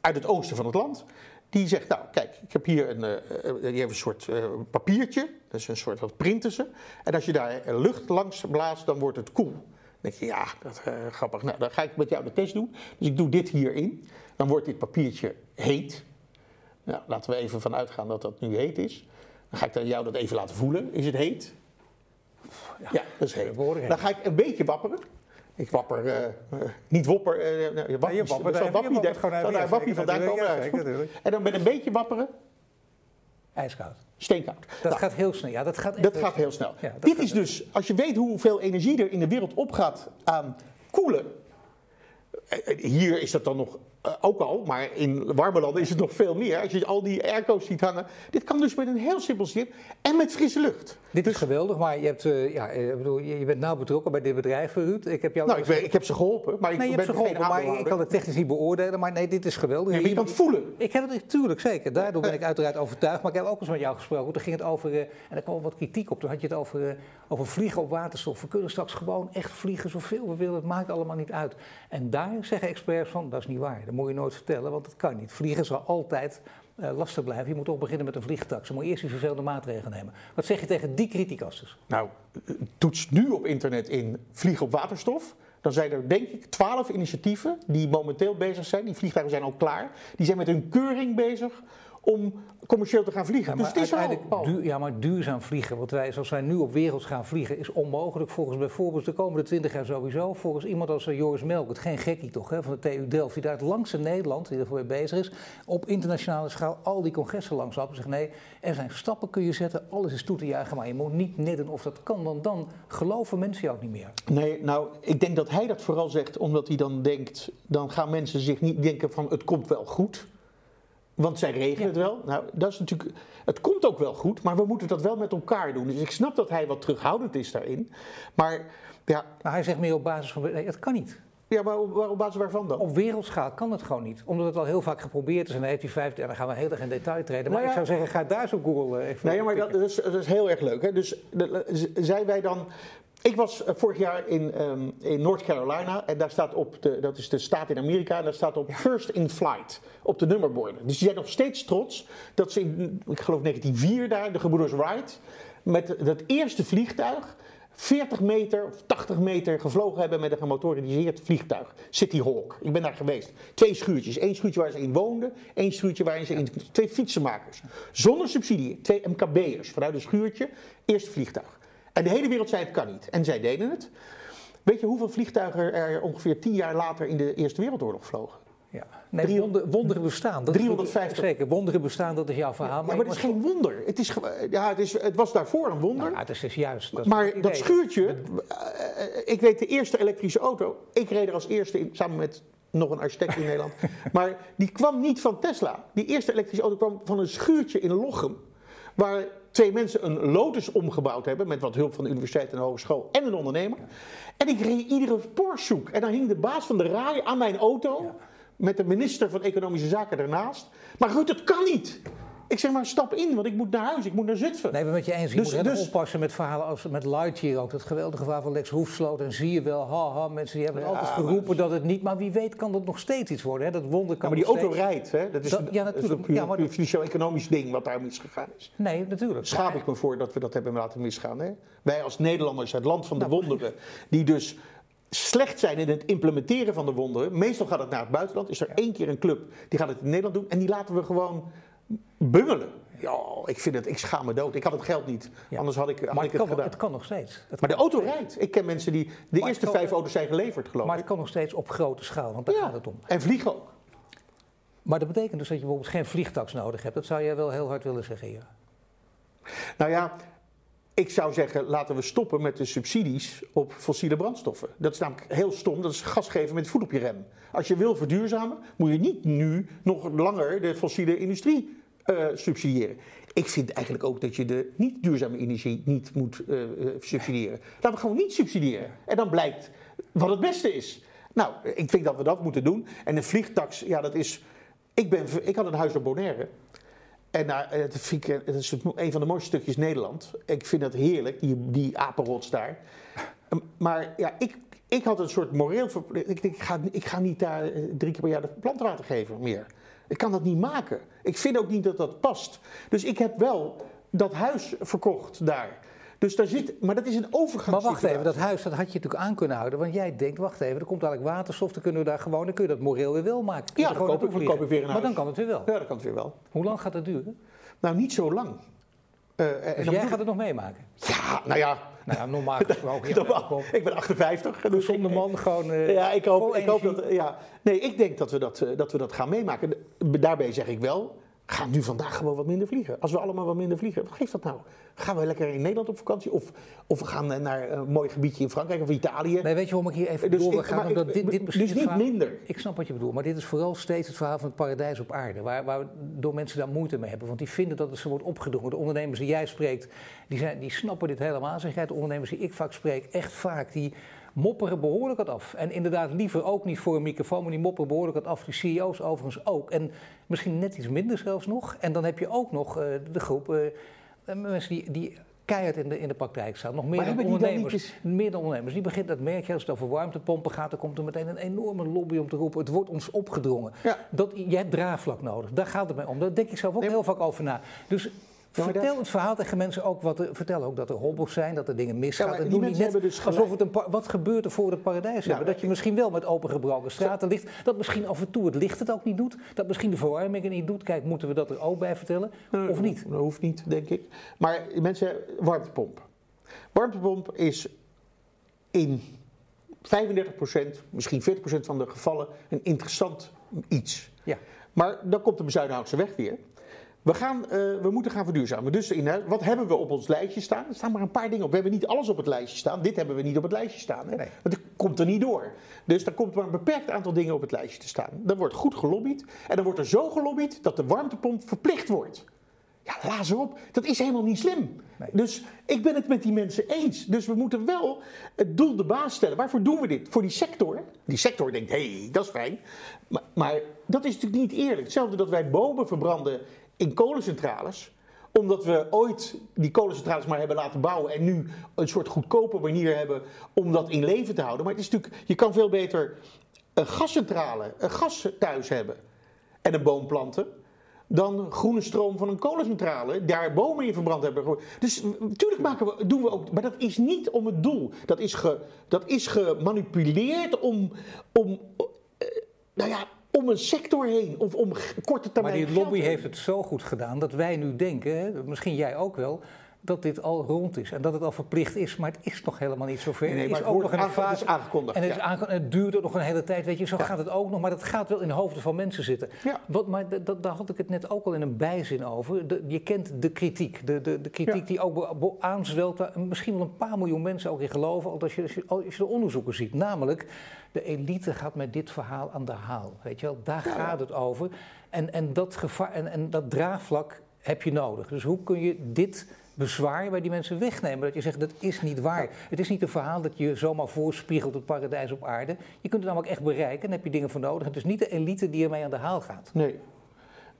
uit het oosten van het land, die zegt, nou kijk, ik heb hier een, uh, die heeft een soort uh, papiertje, dat is een soort, dat printen ze. En als je daar lucht langs blaast, dan wordt het koel. Dan denk je, ja, dat grappig. Nou, dan ga ik met jou de test doen. Dus ik doe dit hierin. Dan wordt dit papiertje heet. Nou, laten we even vanuit gaan dat dat nu heet is. Dan ga ik dan jou dat even laten voelen. Is het heet? Ja, ja dat is heet. Dan ga ik een beetje wapperen. Ik wapper, uh, niet wopper, uh, wappie, nee, je wappert, zo wappie, gewoon vandaan komen. Ja, en dan met een beetje wapperen. IJskoud. Steenkoud. Dat nou, gaat heel snel. Ja, dat gaat, dat gaat heel snel. Ja, Dit is dus, als je weet hoeveel energie er in de wereld opgaat aan koelen. Hier is dat dan nog uh, ook al, maar in warme landen is het nog veel meer. Als je al die airco's ziet hangen. Dit kan dus met een heel simpel systeem en met frisse lucht. Dit is geweldig, maar je, hebt, uh, ja, ik bedoel, je bent nauw betrokken bij dit bedrijf, Ruud. Ik heb jou nou, ik, ben, ik, heb ze geholpen, maar ik je ben hebt ze geholpen, maar ik kan het technisch niet beoordelen. Maar nee, dit is geweldig. Ja, je kan het voelen. Ik heb het natuurlijk, zeker. Daardoor ben ik uiteraard overtuigd. Maar ik heb ook eens met jou gesproken. Toen ging het over, uh, en er kwam wat kritiek op. Toen had je het over, over vliegen op waterstof. We kunnen straks gewoon echt vliegen zoveel we willen. Het maakt allemaal niet uit. En daar zeggen experts van, dat is niet waar. Dat moet je nooit vertellen, want dat kan niet. Vliegen zal altijd uh, lastig blijven. Je moet toch beginnen met een vliegtax. Je moet eerst die vervelende maatregelen nemen. Wat zeg je tegen die criticasters? Nou, toets nu op internet in vliegen op waterstof. Dan zijn er denk ik twaalf initiatieven die momenteel bezig zijn. Die vliegtuigen zijn al klaar. Die zijn met hun keuring bezig om commercieel te gaan vliegen. Ja, dus het is al, duur, ja, maar duurzaam vliegen, want wij, zoals wij nu op wereld gaan vliegen, is onmogelijk. Volgens bijvoorbeeld de komende twintig jaar sowieso. Volgens iemand als eh, Joris Melk, het geen gekkie toch, hè, van de TU Delft, die daar het langste Nederland, die ervoor mee bezig is, op internationale schaal al die congressen langs loopt. Zegt nee, er zijn stappen kun je zetten, alles is toe te juichen, maar je moet niet nidden of dat kan, want dan geloven mensen jou ook niet meer. Nee, nou, ik denk dat hij dat vooral zegt omdat hij dan denkt, dan gaan mensen zich niet denken van het komt wel goed. Want zij regelen het wel. Nou, dat is natuurlijk. Het komt ook wel goed, maar we moeten dat wel met elkaar doen. Dus ik snap dat hij wat terughoudend is daarin. Maar ja. Maar hij zegt meer op basis van. Nee, het kan niet. Ja, maar op, basis waarvan dan? Op wereldschaal kan het gewoon niet. Omdat het al heel vaak geprobeerd is. En dan heeft hij vijf. En dan gaan we heel erg in detail treden. Maar, ik zou zeggen, ga daar zo Google even. Nee, maar dat, dat, is, dat, is, heel erg leuk. Hè? Dus zijn wij dan. Ik was eh, vorig jaar in, um, in North Carolina en daar staat op, de, dat is de staat in Amerika, en daar staat op First in Flight op de nummerborden. Dus die zijn nog steeds trots dat ze in, ik geloof 1904 daar, de gebroeders Wright, met dat eerste vliegtuig 40 meter of 80 meter gevlogen hebben met een gemotoriseerd vliegtuig. City Hawk. Ik ben daar geweest. Twee schuurtjes. Eén schuurtje waar ze in woonden. één schuurtje waarin ze in... Twee fietsenmakers. Zonder subsidie. Twee MKB'ers vanuit een schuurtje. Eerste vliegtuig. En de hele wereld zei het kan niet. En zij deden het. Weet je hoeveel vliegtuigen er ongeveer tien jaar later in de Eerste Wereldoorlog vlogen? Ja. Nee, wonderen bestaan. Dat 350. Is, zeker, wonderen bestaan, dat is jouw verhaal. Ja, maar, het is geen wonder. Het, is, ja, het, is, het was daarvoor een wonder. Nou ja, het is juist. Dat maar dat schuurtje, eh, ik weet de eerste elektrische auto, ik reed er als eerste in, samen met nog een architect in Nederland. Maar die kwam niet van Tesla. Die eerste elektrische auto kwam van een schuurtje in Lochem. Waar twee mensen een Lotus omgebouwd hebben. Met wat hulp van de universiteit en de hogeschool en een ondernemer. En ik reed iedere Porsche En dan hing de baas van de RAI aan mijn auto. Met de minister van Economische Zaken ernaast. Maar goed, dat kan niet. Ik zeg maar, stap in, want ik moet naar huis, ik moet naar Zutphen. Nee, we met je eens. Je dus, moet dus, oppassen met verhalen als met Lightyear ook. Dat geweldige verhaal van Lex Hoefsloot. En zie je wel, haha, mensen die hebben altijd geroepen dat het niet... Maar wie weet kan dat nog steeds iets worden. Hè? Dat wonder kan ja, maar die auto rijdt, hè? Dat is, dat, ja, natuurlijk. een ja, maar, financieel-economisch ding wat daar misgegaan is. Nee, natuurlijk. Schaap ik me voor dat we dat hebben laten misgaan. Hè? Wij als Nederlanders, het land van de nou, wonderen, die dus slecht zijn in het implementeren van de wonderen. Meestal gaat het naar het buitenland. Is er één keer een club die gaat het in Nederland doen en die laten we gewoon bungelen. Ja, ik vind het, ik schaam me dood. Ik had het geld niet. Anders had ik, had maar ik het, het gedaan. Het kan nog steeds. maar de auto rijdt. Ik ken mensen die. De eerste vijf auto's zijn geleverd, geloof ik. Maar het kan nog steeds op grote schaal, want daar gaat het om. En vliegen ook. Maar dat betekent dus dat je bijvoorbeeld geen vliegtax nodig hebt. Dat zou jij wel heel hard willen zeggen hier. Nou ja, ik zou zeggen, laten we stoppen met de subsidies op fossiele brandstoffen. Dat is namelijk heel stom, dat is gas geven met voet op je rem. Als je wil verduurzamen, moet je niet nu nog langer de fossiele industrie uh, subsidiëren. Ik vind eigenlijk ook dat je de niet duurzame energie niet moet uh, subsidiëren. Laten we gewoon niet subsidiëren. En dan blijkt wat het beste is. Nou, ik vind dat we dat moeten doen. En een vliegtax, ja, dat is. Ik, ben, ik had een huis op Bonaire. En nou, dat, dat is een van de mooiste stukjes Nederland. Ik vind dat heerlijk, die, die apenrots daar. Maar ja, ik, ik had een soort moreel... Ik, ik, ga, ik ga niet daar drie keer per jaar de plantwater geven meer. Ik kan dat niet maken. Ik vind ook niet dat dat past. Dus ik heb wel dat huis verkocht daar. Dus daar zit, maar dat is een overgang. Maar wacht even, dat huis dat had je natuurlijk aan kunnen houden. Want jij denkt, wacht even, er komt eigenlijk waterstof, dan kunnen we daar gewoon, dan kun je dat moreel weer wel maken. ja, dan koop, ik, koop ik weer een huis. Maar dan kan het weer wel. Ja, dan kan het weer wel. Hoe lang gaat het duren? Nou, niet zo lang. Uh, dus jij gaat het nog meemaken? Ja, nou ja. Nou ja, normaal gesproken. Ja, ik ben 58. Dus zonder man gewoon. Uh, ja, ik hoop, ik hoop dat. Ja. Nee, ik denk dat we dat, dat we dat gaan meemaken. Daarbij zeg ik wel, Ga nu vandaag gewoon wat minder vliegen. Als we allemaal wat minder vliegen, wat geeft dat nou? Gaan we lekker in Nederland op vakantie? Of, of we gaan naar een mooi gebiedje in Frankrijk of Italië? Nee, weet je waarom ik hier even dus door gaan? Omdat dit, dit dus niet minder. Ik snap wat je bedoelt, maar dit is vooral steeds het verhaal van het paradijs op aarde. Waar, waar door mensen daar moeite mee hebben. Want die vinden dat het ze wordt opgedrongen. De ondernemers die jij spreekt, die, zijn, die snappen dit helemaal. Zeg jij, de ondernemers die ik vaak spreek, echt vaak, die mopperen behoorlijk wat af. En inderdaad, liever ook niet voor een microfoon, maar die mopperen behoorlijk wat af. Die CEO's overigens ook. En misschien net iets minder zelfs nog. En dan heb je ook nog uh, de groep uh, mensen die, die keihard in de, in de praktijk staat. Nog meer Maar dan dan ondernemers. niet Meer dan ondernemers. Die begint, dat merk je als het over warmtepompen gaat, dan komt er meteen een enorme lobby om te roepen. Het wordt ons opgedrongen. Ja. Dat, je hebt draagvlak nodig. Daar gaat het mij om. Daar denk ik zelf ook Nee, heel vaak over na. Dus vertel het verhaal tegen mensen ook. Wat er, vertel ook dat er hobbels zijn, dat er dingen misgaan. Ja, die mensen net dus alsof het een wat gebeurt er voor het paradijs hebben. Dat je misschien wel met opengebroken straten ligt. Dat misschien af en toe het licht het ook niet doet. Dat misschien de verwarming het niet doet. Kijk, moeten we dat er ook bij vertellen? Of niet? Dat hoeft niet, denk ik. Maar mensen, warmtepomp. Warmtepomp is in 35%, misschien 40% van de gevallen een interessant iets. Ja. Maar dan komt de bezuidenhoudse weg weer. We, gaan, eh, we moeten gaan verduurzamen. Dus in, wat hebben we op ons lijstje staan? Er staan maar een paar dingen op. We hebben niet alles op het lijstje staan. Dit hebben we niet op het lijstje staan. Hè? Nee. Want het komt er niet door. Dus er komt maar een beperkt aantal dingen op het lijstje te staan. Dan wordt goed gelobbyd. En dan wordt er zo gelobbyd dat de warmtepomp verplicht wordt. Ja, laat op. Dat is helemaal niet slim. Nee. Dus ik ben het met die mensen eens. Dus we moeten wel het doel de baas stellen. Waarvoor doen we dit? Voor die sector. Die sector denkt, hé, hey, dat is fijn. Maar, maar dat is natuurlijk niet eerlijk. Hetzelfde dat wij bomen verbranden in kolencentrales omdat we ooit die kolencentrales maar hebben laten bouwen en nu een soort goedkope manier hebben om dat in leven te houden. Maar het is natuurlijk, je kan veel beter een gascentrale, een gas thuis hebben en een boom planten dan groene stroom van een kolencentrale, daar bomen in verbrand hebben. Dus natuurlijk maken we, doen we ook, maar dat is niet om het doel. Dat is, ge, dat is gemanipuleerd om, om, eh, nou ja, om een sector heen of om korte Maar termijn die geld lobby heeft het zo goed gedaan dat wij nu denken, misschien jij ook wel, dat dit al rond is en dat het al verplicht is. Maar het is nog helemaal niet zover. Nee, nee, maar is het ook nog een het fase. is aangekondigd, En het, ja. het duurt ook nog een hele tijd, weet je. Zo gaat het ook nog, maar dat gaat wel in de hoofden van mensen zitten. Ja. Wat, maar daar had ik het net ook al in een bijzin over. De- je kent de kritiek. De, de, de kritiek die ook aanzwelt, waar misschien wel een paar miljoen mensen ook in geloven. Als je, als je, als je de onderzoeken ziet. Namelijk, de elite gaat met dit verhaal aan de haal. Weet je wel, daar gaat het over. En, en, dat gevaar, en, en dat draagvlak heb je nodig. Dus hoe kun je dit bezwaar bij die mensen wegnemen? Dat je zegt, dat is niet waar. Het is niet een verhaal dat je zomaar voorspiegelt het paradijs op aarde. Je kunt het namelijk echt bereiken en daar heb je dingen voor nodig. Het is niet de elite die ermee aan de haal gaat. Nee.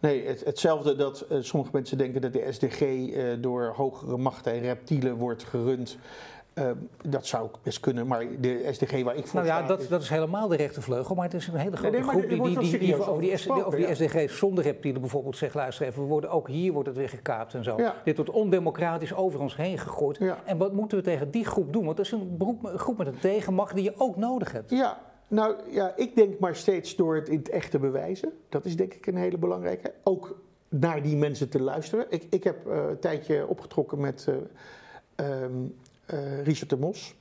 Nee, het, hetzelfde dat eh, sommige mensen denken dat de SDG eh, door hogere machten en reptielen wordt gerund. Eh, dat zou ook best kunnen, maar de SDG waar ik voor Nou ja, dat, is- dat is helemaal de rechtervleugel, maar het is een hele grote nee, groep die, die, die, die over die, over S- over die SDG's zonder reptielen bijvoorbeeld zegt, luister even, we worden ook hier wordt het weer gekaapt en zo. Ja. Dit wordt ondemocratisch over ons heen gegooid. Ja. En wat moeten we tegen die groep doen? Want dat is een beroep- een groep met een tegenmacht die je ook nodig hebt. Ja, nou ja, ik denk maar steeds door het in het echt te bewijzen. Dat is denk ik een hele belangrijke. Ook naar die mensen te luisteren. Ik, ik heb eh, een tijdje opgetrokken met eh, ehm, eh, Richard de Mos.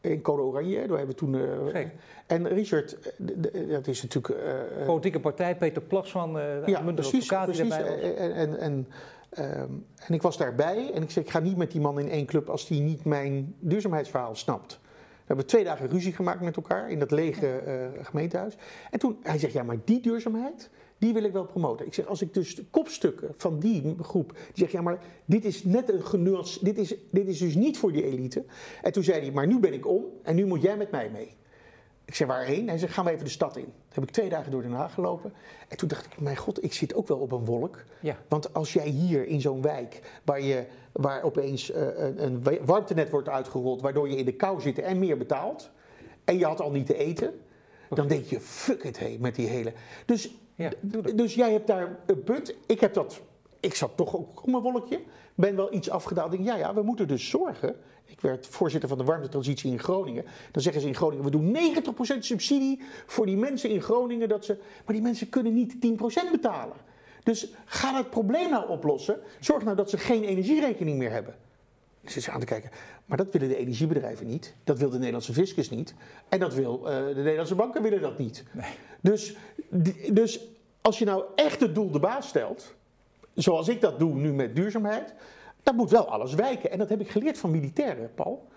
In Code Oranje, daar hebben we toen... eh, en Richard, eh, dat is natuurlijk... eh, eh, Politieke partij, Peter Plasman, uh, ja, precies. precies. En, en, en, ehm, en ik was daarbij en ik zei, ik ga niet met die man in één club als die niet mijn duurzaamheidsverhaal snapt. We hebben twee dagen ruzie gemaakt met elkaar in dat lege eh, gemeentehuis. En toen, hij zegt, ja, maar die duurzaamheid, die wil ik wel promoten. Ik zeg, als ik dus de kopstukken van die groep, die zeg, ja, maar dit is net een genuance, dit is, dit is dus niet voor die elite. En toen zei hij, maar nu ben ik om en nu moet jij met mij mee. Ik zei, waarheen? Hij zei, gaan we even de stad in. Toen heb ik twee dagen door Den Haag gelopen. En toen dacht ik, mijn god, ik zit ook wel op een wolk. Ja. Want als jij hier in zo'n wijk, waar, je, waar opeens eh, een, een wa- warmtenet wordt uitgerold, waardoor je in de kou zit en meer betaalt, en je had al niet te eten, dan denk je, fuck it, hey, met die hele... Dus, Ja, dus jij hebt daar een punt. Ik heb dat, ik zat toch ook op mijn wolkje, ben wel iets afgedaald. Ik denk, ja, ja, we moeten dus zorgen. Ik werd voorzitter van de warmtetransitie in Groningen. Dan zeggen ze in Groningen, we doen 90% subsidie voor die mensen in Groningen. Dat ze, maar die mensen kunnen niet 10% betalen. Dus ga dat probleem nou oplossen. Zorg nou dat ze geen energierekening meer hebben. Ik zit ze aan te kijken. Maar dat willen de energiebedrijven niet. Dat wil de Nederlandse fiscus niet. En dat wil eh, de Nederlandse banken willen dat niet. Dus, die- dus als je nou echt het doel de baas stelt, zoals ik dat doe nu met duurzaamheid, dan moet wel alles wijken. En dat heb ik geleerd van militairen, Paul.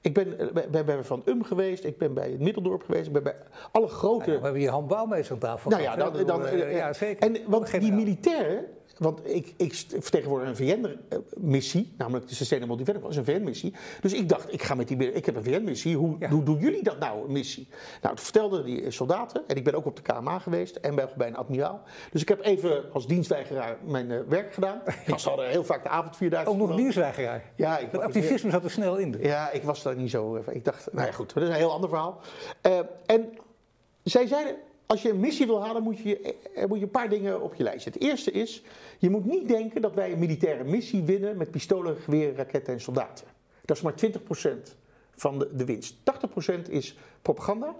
Ik ben eh, bij, Van Um geweest, ik ben bij het Middeldorp geweest, ik ben bij alle grote Nou ja, we hebben hier Han Bouwmeester aan tafel nou ja, dan, dan, eh, ja, zeker. En want die militairen, want ik, ik vertegenwoordig een VN-missie, namelijk de Sustainable Development, dat is een VN-missie. Dus ik dacht, ik ga met die, ik heb een VN-missie, hoe, hoe doen jullie dat nou, een missie? Nou, toen vertelden die soldaten, en ik ben ook op de KMA geweest en bij, bij een admiraal. Dus ik heb even als dienstweigeraar mijn uh, werk gedaan. Ze hadden heel vaak de avondvierdaagse. Ook nog dienstweigeraar? Ja. Ik, dat activisme zat er snel in. Dus. Ja, ik was daar niet zo... Ik dacht, nou ja goed, dat is een heel ander verhaal. Uh, en zij zeiden, als je een missie wil halen, moet je, er moet je een paar dingen op je lijst zetten. Het eerste is, je moet niet denken dat wij een militaire missie winnen met pistolen, geweren, raketten en soldaten. Dat is maar 20% van de, de winst. 80% is propaganda,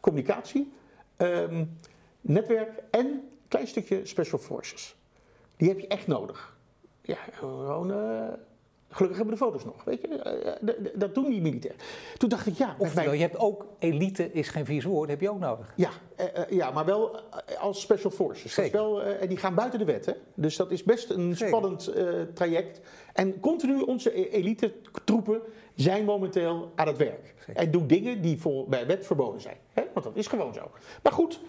communicatie, um, netwerk en een klein stukje special forces. Die heb je echt nodig. Ja, gewoon... Uh, Gelukkig hebben we de foto's nog, weet je. Eh, dat doen die militairen. Toen dacht ik, ja... Oftewel, je hebt ook, elite is geen vies woord, heb je ook nodig. Ja, uh, ja maar wel als special forces. Zeker. wel, en die gaan buiten de wet, hè. Dus dat is best een spannend traject. En continu onze e-, elite troepen zijn momenteel aan het werk. En doen dingen die voor, bij wet verboden zijn. Hè? Want dat is gewoon zo. Maar goed,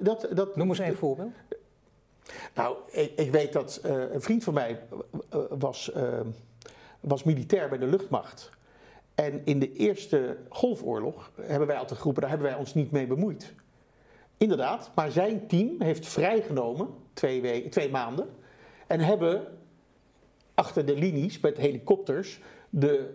dat, dat... Noem eens een voorbeeld. Nou, ik, ik weet dat uh, een vriend van mij uh, was, uh, was militair bij de luchtmacht. En in de eerste golfoorlog hebben wij altijd geroepen, daar hebben wij ons niet mee bemoeid. Inderdaad, maar zijn team heeft vrijgenomen, twee, maanden, en hebben achter de linies met helikopters de,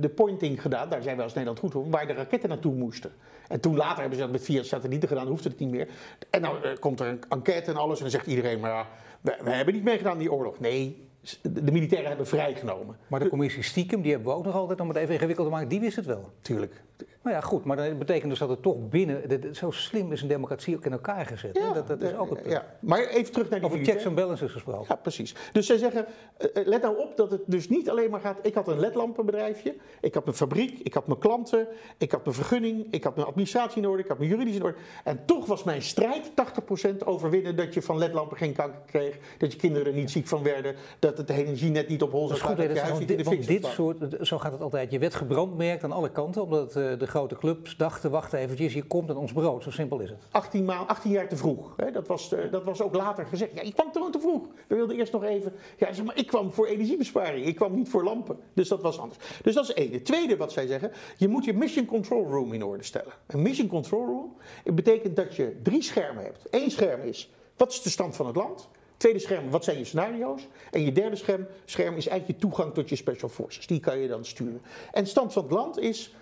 de pointing gedaan. Daar zijn we als Nederland goed voor, waar de raketten naartoe moesten. En toen later hebben ze dat met via satellieten gedaan, hoefde het niet meer. En dan uh, komt er een enquête en alles en dan zegt iedereen, maar we, we hebben niet meegedaan aan die oorlog. Nee, de militairen hebben vrijgenomen. Maar de commissie stiekem, die hebben we ook nog altijd, om het even ingewikkeld te maken, die wist het wel. Tuurlijk. Nou ja, goed, maar dat betekent dus dat het toch binnen, zo slim is een democratie ook in elkaar gezet. Ja, dat, dat is ook het Ja. Maar even terug naar die Over checks en balances gesproken. Ja, precies. Dus zij zeggen, eh, eh, let nou op dat het dus niet alleen maar gaat, ik had een ledlampenbedrijfje, ik had mijn fabriek, ik had mijn klanten, ik had mijn vergunning, ik had mijn administratie in orde, ik had mijn juridische in orde. En toch was mijn strijd 80% overwinnen dat je van ledlampen geen kanker kreeg, dat je kinderen niet ziek van werden, dat het energie net niet op hol zou gaan, dat je huis niet in de dit soort, Zo gaat het altijd. Je werd gebrandmerkt aan alle kanten, omdat uh, de grote clubs dachten, wacht eventjes, hier komt aan ons brood. Zo simpel is het. 18, maal, 18 jaar te vroeg. Hè? Dat, was, uh, dat was ook later gezegd. Ja, ik kwam gewoon te vroeg. We wilden eerst nog even... Ja, zeg maar, ik kwam voor energiebesparing. Ik kwam niet voor lampen. Dus dat was anders. Dus dat is één. Het tweede wat zij zeggen, je moet je mission control room in orde stellen. Een mission control room betekent dat je drie schermen hebt. Eén scherm is, wat is de stand van het land? Tweede scherm, wat zijn je scenario's? En je derde scherm, scherm is eigenlijk je toegang tot je special forces. Die kan je dan sturen. En stand van het land is,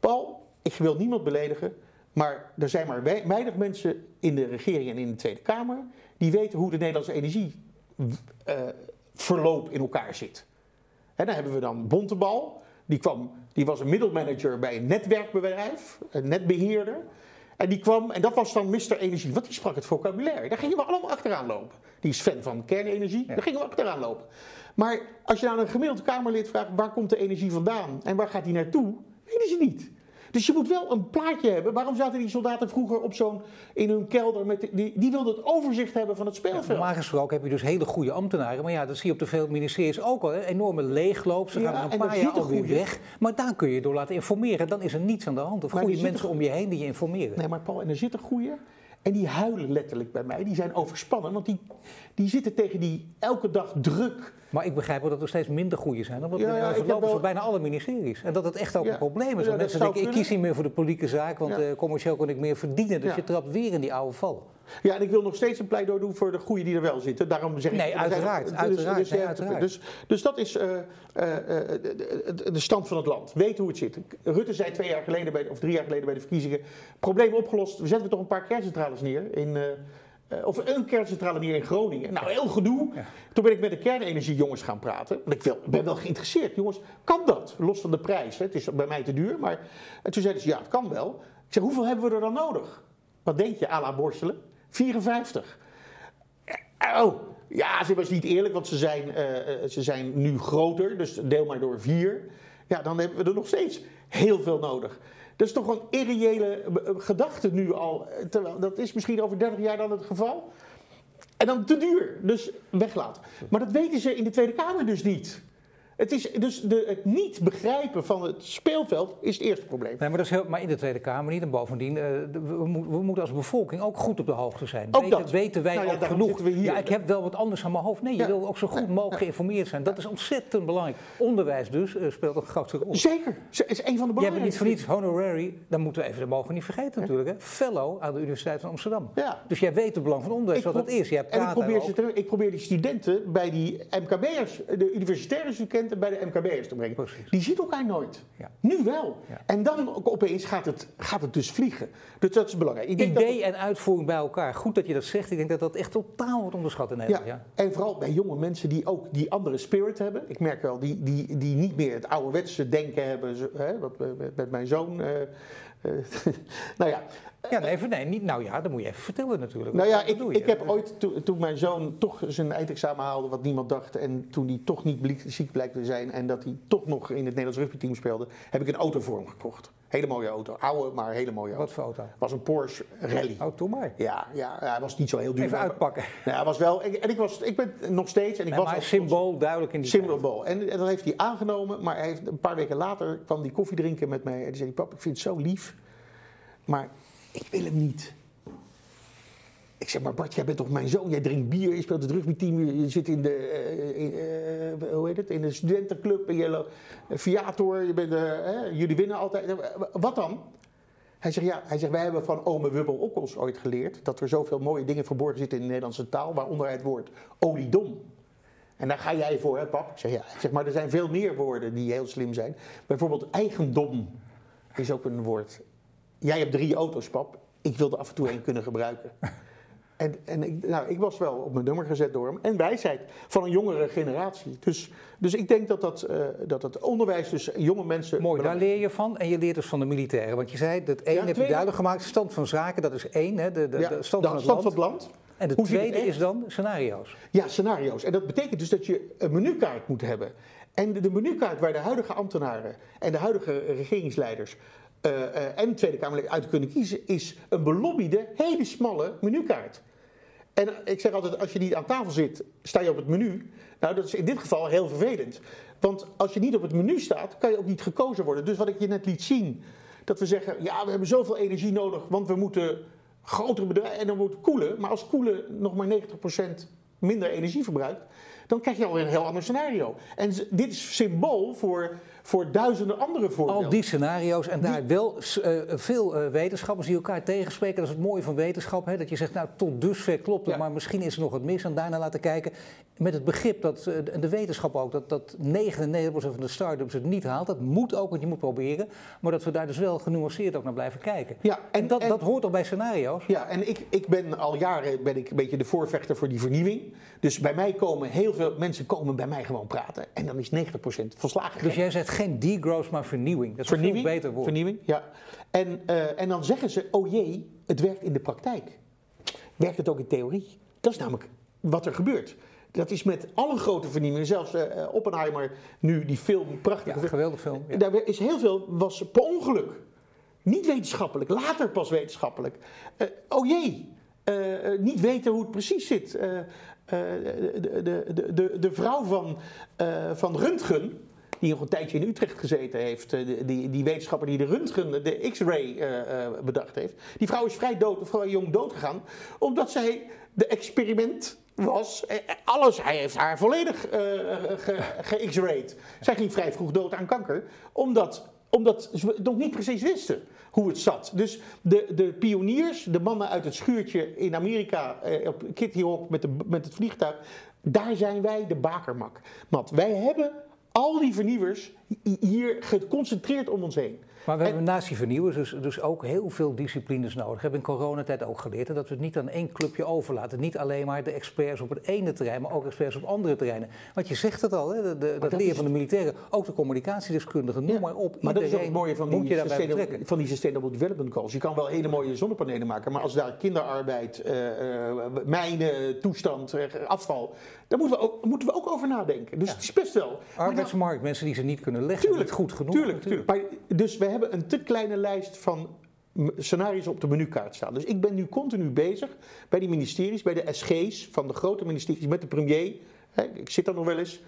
Paul, ik wil niemand beledigen, maar er zijn maar weinig mensen in de regering en in de Tweede Kamer die weten hoe de Nederlandse energieverloop uh, in elkaar zit. En dan hebben we dan Bontebal, die, kwam, die was een middelmanager bij een netwerkbedrijf, een netbeheerder. En die kwam, en dat was dan Mr. Energie, want die sprak het vocabulaire. Daar gingen we allemaal achteraan lopen. Die is fan van kernenergie, daar gingen we achteraan lopen. Maar als je aan een gemiddeld Kamerlid vraagt waar komt de energie vandaan en waar gaat die naartoe, weten ze niet. Dus je moet wel een plaatje hebben. Waarom zaten die soldaten vroeger op zo'n in hun kelder? Met die, die wilden het overzicht hebben van het speelveld. Ja, normaal gesproken heb je dus hele goede ambtenaren. Maar ja, dat zie je op de veel ministeries ook al. Hè? Enorme leegloop. Ze gaan een paar jaar alweer weg. Maar daar kun je door laten informeren. Dan is er niets aan de hand. Of goede mensen om je heen die je informeren. Nee, maar Paul, en er zit een goede. En die huilen letterlijk bij mij. Die zijn overspannen, want die, die zitten tegen die elke dag druk. Maar ik begrijp wel dat er steeds minder goede zijn. Omdat ja, ja, verlopen wel... bijna alle ministeries. En dat het echt ook een probleem is. Ja, mensen denken, ik kies niet meer voor de politieke zaak, want uh, commercieel kan ik meer verdienen. Dus je trapt weer in die oude val. Ja, en ik wil nog steeds een pleidooi doen voor de goede die er wel zitten. Daarom zeg ik... Nee, uiteraard. Dus, uiteraard, dus, nee, uiteraard. Dus, dus, dat is uh, uh, de, de stand van het land. Weet hoe het zit. Rutte zei twee jaar geleden, bij, of drie jaar geleden bij de verkiezingen... probleem opgelost, we zetten toch een paar kerncentrales neer in... Uh, of een kerncentrale neer in Groningen. Nou, heel gedoe. Ja. Toen ben ik met de kernenergiejongens gaan praten. Want ik wil, ben wel geïnteresseerd. Jongens, kan dat? Los van de prijs. Hè? Het is bij mij te duur. Maar en toen zeiden ze, ja, het kan wel. Ik zeg, hoeveel hebben we er dan nodig? Wat denk je, à la borstelen? 54. Oh, ja, ze was niet eerlijk, want ze zijn, uh, ze zijn nu groter, dus deel maar door vier. Ja, dan hebben we er nog steeds heel veel nodig. Dat is toch een irreële gedachte nu al. Terwijl, dat is misschien over 30 jaar dan het geval. En dan te duur, dus weglaten. Maar dat weten ze in de Tweede Kamer dus niet. Het is dus de, het niet begrijpen van het speelveld is het eerste probleem. Nee, maar dat is heel, maar in de Tweede Kamer niet. En bovendien, uh, we, we, moeten als bevolking ook goed op de hoogte zijn. Ook weten, dat. weten wij Nou ja, ook genoeg? we hier. Ja, ik heb wel wat anders aan mijn hoofd. Nee, je wil ook zo goed mogelijk geïnformeerd zijn. Dat is ontzettend belangrijk. Onderwijs dus eh, speelt een grote rol. Zeker, ze- is een van de Je hebt niet belangrijkste. voor niets honorary, dan moeten we even, dat mogen we niet vergeten natuurlijk, hè? fellow aan de Universiteit van Amsterdam. Ja. Dus jij weet het belang van onderwijs, wat dat is. Je hebt en ik probeer, ze te- ik probeer die studenten bij die MKB'ers, de universitaire studenten bij de MKB'ers te brengen. Precies. Die zien elkaar nooit. Ja. Nu wel. Ja. En dan ook opeens gaat het, gaat het dus vliegen. Dus dat is belangrijk. Ik denk dat Idee en uitvoering bij elkaar. Goed dat je dat zegt. Ik denk dat dat echt totaal wordt onderschat in Nederland. Ja. en vooral bij jonge mensen die ook die andere spirit hebben. Ik merk wel, die, die, die niet meer het ouderwetse denken hebben. Hè, wat, met, mijn zoon. eh, nou ja, Ja, nee, even, nee, niet, nou ja, dat moet je even vertellen natuurlijk. nou ja ik, ik heb ooit, to- toen mijn zoon toch zijn eindexamen haalde, wat niemand dacht. En toen hij toch niet ziek blijkt te zijn. En dat hij toch nog in het Nederlands rugbyteam speelde. Heb ik een auto voor hem gekocht. Hele mooie auto. Oude, maar hele mooie auto. Wat voor auto? was een Porsche Rally. Oh, doe maar. Ja, ja, hij was niet zo heel duur. Even uitpakken. Nou, hij was wel, en ik, was, ik ben nog steeds, en ik Nee, was maar symbool duidelijk in die. Symbool. En, en dat heeft hij aangenomen, maar hij heeft, een paar weken later kwam hij koffie drinken met mij. En hij zei: Pap, ik vind het zo lief, maar ik wil hem niet. Ik zeg, maar Bart, jij bent toch mijn zoon? Jij drinkt bier, je speelt het rugbyteam, je zit in de, eh, eh, hoe heet het, in de studentenclub, en je lo- eh, Viator, je bent, jullie winnen altijd. Wat dan? Hij zegt, ja, hij zegt, wij hebben van ome Wubbel Okkels ooit geleerd dat er zoveel mooie dingen verborgen zitten in de Nederlandse taal, waaronder het woord oliedom. En daar ga jij voor, hè, pap? Ik zeg, ja. Zeg, maar er zijn veel meer woorden die heel slim zijn. Bijvoorbeeld eigendom is ook een woord. Jij hebt drie auto's, pap. Ik wilde af en toe één kunnen gebruiken. En, en ik, nou, ik was wel op mijn nummer gezet door hem. En wijsheid van een jongere generatie. Dus, dus ik denk dat, dat, eh, dat het onderwijs dus jonge mensen... Mooi, daar leer je van. En je leert dus van de militairen. Want je zei, dat één Ja, heb je duidelijk gemaakt. Stand van zaken, dat is één. Hè, de, de, Ja, de stand van het stand land. van het land. En de Hoe tweede is dan scenario's. Ja, scenario's. En dat betekent dus dat je een menukaart moet hebben. En de, de menukaart waar de huidige ambtenaren en de huidige regeringsleiders eh, eh, en Tweede Kamerleden uit kunnen kiezen, is een belobbide, hele smalle menukaart. En ik zeg altijd, als je niet aan tafel zit, sta je op het menu. Nou, dat is in dit geval heel vervelend. Want als je niet op het menu staat, kan je ook niet gekozen worden. Dus wat ik je net liet zien, dat we zeggen, ja, we hebben zoveel energie nodig, want we moeten grotere bedrijven en dan moet koelen. Maar als koelen nog maar 90% minder energie verbruikt, dan krijg je alweer een heel ander scenario. En dit is symbool voor, voor duizenden andere voorbeelden. Al die scenario's en daar wel eh, veel eh, wetenschappers die elkaar tegenspreken. Dat is het mooie van wetenschap. Hè? Dat je zegt, nou tot dusver klopt het, Ja. maar misschien is er nog wat mis. En daarna laten kijken met het begrip dat eh, de- wetenschap ook, dat, dat 99% van de start-ups het niet haalt. Dat moet ook, want je moet proberen. Maar dat we daar dus wel genuanceerd ook naar blijven kijken. Ja, En, dat, en- dat hoort toch bij scenario's? Ja, en ik, ik ben al jaren ben ik een beetje de voorvechter voor die vernieuwing. Dus bij mij komen heel veel mensen komen bij mij gewoon praten. En dan is 90% volslagen Dus jij zegt geen degrowth, maar vernieuwing. Dat is een veel beter woord. Vernieuwing, ja. En, eh, en dan zeggen ze, oh jee, het werkt in de praktijk. Werkt het ook in theorie? Dat is namelijk wat er gebeurt. Dat is met alle grote vernieuwingen, zelfs eh, Oppenheimer, nu die film, prachtige Ja, geweldig film. Ja. Daar is heel veel, was per ongeluk. Niet wetenschappelijk, later pas wetenschappelijk. Eh, oh jee, niet weten hoe het precies zit. De, de, de, de, de vrouw van, van Röntgen, die nog een tijdje in Utrecht gezeten heeft, eh, die- die, wetenschapper die de Röntgen, de X-ray eh, eh, bedacht heeft. Die vrouw is vrij dood, vrij jong dood gegaan, omdat zij de experiment was. Alles, hij heeft haar volledig ge- ge-X-rayed. Zij ging vrij vroeg dood aan kanker, omdat, omdat ze nog niet precies wisten hoe het zat. Dus de, de pioniers, de mannen uit het schuurtje in Amerika, eh, op Kitty Hawk met, de, met het vliegtuig, daar zijn wij de bakermak. Mat, wij hebben al die vernieuwers hi- hier geconcentreerd om ons heen. Maar we hebben naast die vernieuwers dus, dus ook heel veel disciplines nodig. We hebben in coronatijd ook geleerd. Dat we het niet aan één clubje overlaten. Niet alleen maar de experts op het ene terrein, maar ook experts op andere terreinen. Want je zegt het al, hè, de, de, dat dat leren van de militairen. Ook de communicatiedeskundigen, noem Ja, maar op. Maar dat is ook het mooie van die, sustainable, van die Sustainable Development Goals. Je kan wel hele mooie zonnepanelen maken, maar als daar kinderarbeid, eh, eh, mijnen, toestand, eh, afval, daar moeten we ook, moeten we ook over nadenken. Dus het is best wel. Arbeidsmarkt, mensen die ze niet kunnen leggen, Tuurlijk, goed genoeg. Tuurlijk, natuurlijk. tuurlijk. Maar, dus we hebben een te kleine lijst van scenario's op de menukaart staan. Dus ik ben nu continu bezig bij die ministeries, bij de SG's van de grote ministeries, met de premier. Hè, ik zit daar nog wel eens.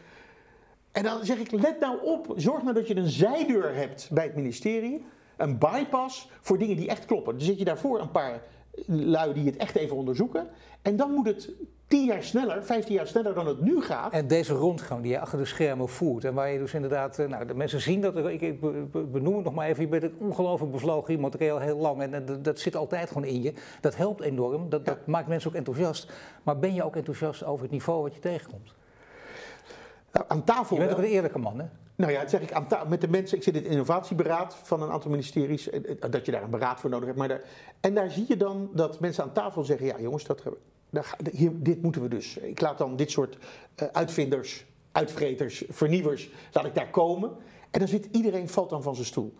En dan zeg ik, let nou op, zorg nou dat je een zijdeur hebt bij het ministerie. Een bypass voor dingen die echt kloppen. Dan zet je daarvoor een paar lui die het echt even onderzoeken. En dan moet het tien jaar sneller, vijftien jaar sneller dan het nu gaat. En deze rondgang die je achter de schermen voert en waar je dus inderdaad, eh, nou de mensen zien dat, ik, ik benoem het nog maar even, je bent een ongelooflijk bevlogen iemand, al heel lang en, en, dat zit altijd gewoon in je. Dat helpt enorm, dat, dat maakt mensen ook enthousiast. Maar ben je ook enthousiast over het niveau wat je tegenkomt? Nou, aan tafel. Je bent ook een eerlijke man, hè? Nou ja, dat zeg ik aan met de mensen. Ik zit in het innovatieberaad van een aantal ministeries. Eh, eh, dat je daar een beraad voor nodig hebt. Maar daar, en daar zie je dan dat mensen aan tafel zeggen: ja, jongens, dat, hier, dit moeten we dus. Ik laat dan dit soort uh, uitvinders, uitvreters, vernieuwers, laat ik daar komen. En dan zit iedereen valt dan van zijn stoel.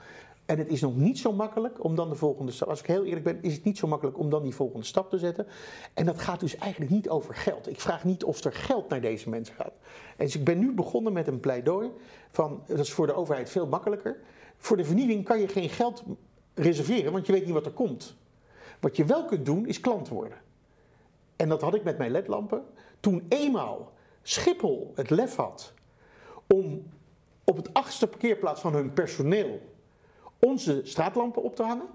En het is nog niet zo makkelijk om dan de volgende stap. Als ik heel eerlijk ben, is het niet zo makkelijk om dan die volgende stap te zetten. En dat gaat dus eigenlijk niet over geld. Ik vraag niet of er geld naar deze mensen gaat. En dus ik ben nu begonnen met een pleidooi van dat is voor de overheid veel makkelijker. Voor de vernieuwing kan je geen geld reserveren, want je weet niet wat er komt. Wat je wel kunt doen, is klant worden. En dat had ik met mijn ledlampen. Toen eenmaal Schiphol het lef had om op het achtste parkeerplaats van hun personeel onze straatlampen op te hangen,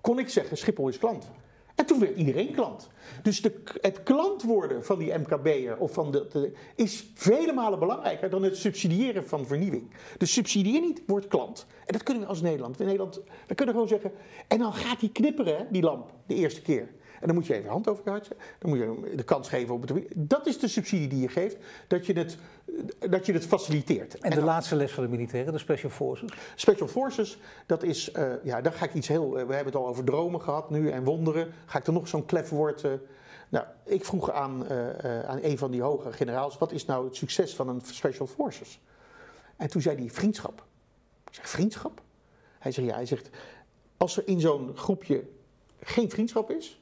kon ik zeggen: Schiphol is klant. En toen werd iedereen klant. Dus de, het klant worden van die MKB'er of van de, is vele malen belangrijker dan het subsidiëren van vernieuwing. Dus subsidieer niet, wordt klant. En dat kunnen we als Nederland. In Nederland, we kunnen gewoon zeggen. En dan gaat die knipperen, die lamp, de eerste keer. En dan moet je even hand over je hart zetten. Dan moet je de kans geven op het. Dat is de subsidie die je geeft, dat je het, dat je het faciliteert. En de laatste les van de militairen, de Special Forces? Special Forces, dat is, uh, ja, daar ga ik iets heel. Uh, we hebben het al over dromen gehad nu en wonderen. Ga ik er nog zo'n klef woord. Uh, nou, ik vroeg aan, aan een van die hoge generaals: wat is nou het succes van een Special Forces? En toen zei hij: vriendschap. Ik zeg: vriendschap? Hij zegt: ja, hij zegt. Als er in zo'n groepje geen vriendschap is,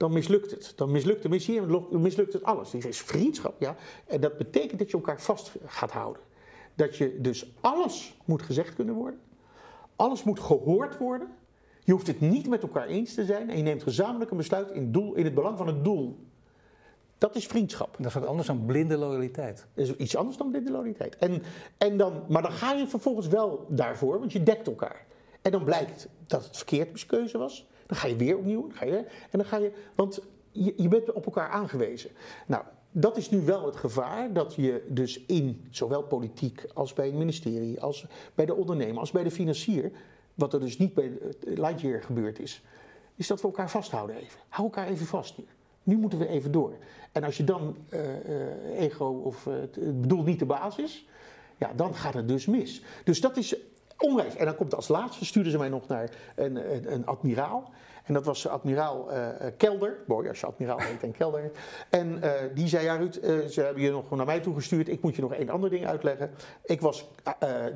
dan mislukt het. Dan mislukt de missie en mislukt het alles. Dit is vriendschap, ja. En dat betekent dat je elkaar vast gaat houden. Dat je dus alles moet gezegd kunnen worden. Alles moet gehoord worden. Je hoeft het niet met elkaar eens te zijn. En je neemt gezamenlijk een besluit in, doel, in het belang van het doel. Dat is vriendschap. Dat is wat anders dan blinde loyaliteit. Dat is iets anders dan blinde loyaliteit. En, en dan, maar dan ga je vervolgens wel daarvoor, want je dekt elkaar. En dan blijkt dat het verkeerd keuze was. Dan ga je weer opnieuw. Dan ga je, en dan ga je, want je, je bent op elkaar aangewezen. Nou, dat is nu wel het gevaar dat je dus in zowel politiek als bij een ministerie, als bij de ondernemer, als bij de financier, wat er dus niet bij Lightyear gebeurd is, is dat we elkaar vasthouden even. Hou elkaar even vast nu. Nu moeten we even door. En als je dan uh, uh, ego of uh, het bedoel niet de basis, ja, dan gaat het dus mis. Dus dat is onwijs. En dan komt als laatste, stuurden ze mij nog naar een, een, admiraal. En dat was admiraal uh, Kelder. Mooi als je admiraal heet en Kelder. En uh, die zei, ja Ruud, ze hebben je nog naar mij toegestuurd. Ik moet je nog één ander ding uitleggen. Ik was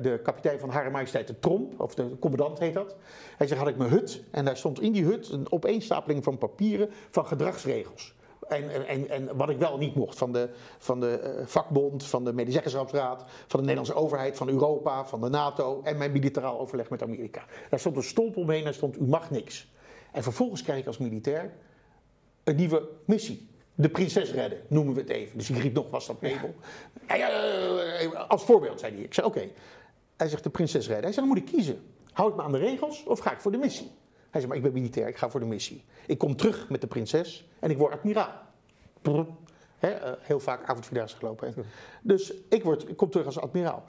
de kapitein van Hare Majesteit de Tromp. Of de commandant heet dat. Hij zei, had ik mijn hut. En daar stond in die hut een opeenstapeling van papieren van gedragsregels. En, en, en wat ik wel niet mocht van de, van de uh, vakbond, van de medezeggenschapsraad, van de Nederlandse overheid, van Europa, van de NATO en mijn militair overleg met Amerika. Daar stond een stolp omheen en daar stond u mag niks. En vervolgens krijg ik als militair een nieuwe missie. De prinses redden, noemen we het even. Dus ik riep nog, was dat Mabel? Ja. als voorbeeld, zei hij. Ik zei, oké. Hij zegt, de prinses redden. Hij zegt, dan moet ik kiezen. Hou ik me aan de regels of ga ik voor de missie? Hij zei, maar ik ben militair, ik ga voor de missie. Ik kom terug met de prinses en ik word admiraal. He, uh, heel vaak avondvierdaagse gelopen. Dus ik, word, ik kom terug als admiraal.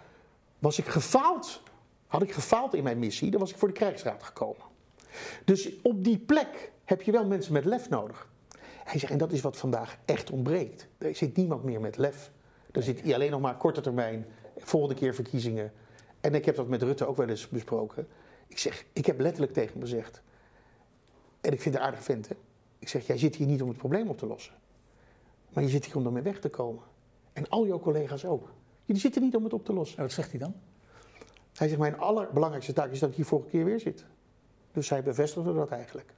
Was ik gefaald, had ik gefaald in mijn missie, dan was ik voor de krijgsraad gekomen. Dus op die plek heb je wel mensen met lef nodig. Hij zegt, en dat is wat vandaag echt ontbreekt. Er zit niemand meer met lef. Er zit alleen nog maar korte termijn, volgende keer verkiezingen. En ik heb dat met Rutte ook wel eens besproken. Ik zeg, ik heb letterlijk tegen hem gezegd. En ik vind het aardig vent, hè? Ik zeg, jij zit hier niet om het probleem op te lossen. Maar je zit hier om ermee weg te komen. En al jouw collega's ook. Jullie zitten niet om het op te lossen. En wat zegt hij dan? Hij zegt, mijn allerbelangrijkste taak is dat ik hier vorige keer weer zit. Dus hij bevestigde dat eigenlijk.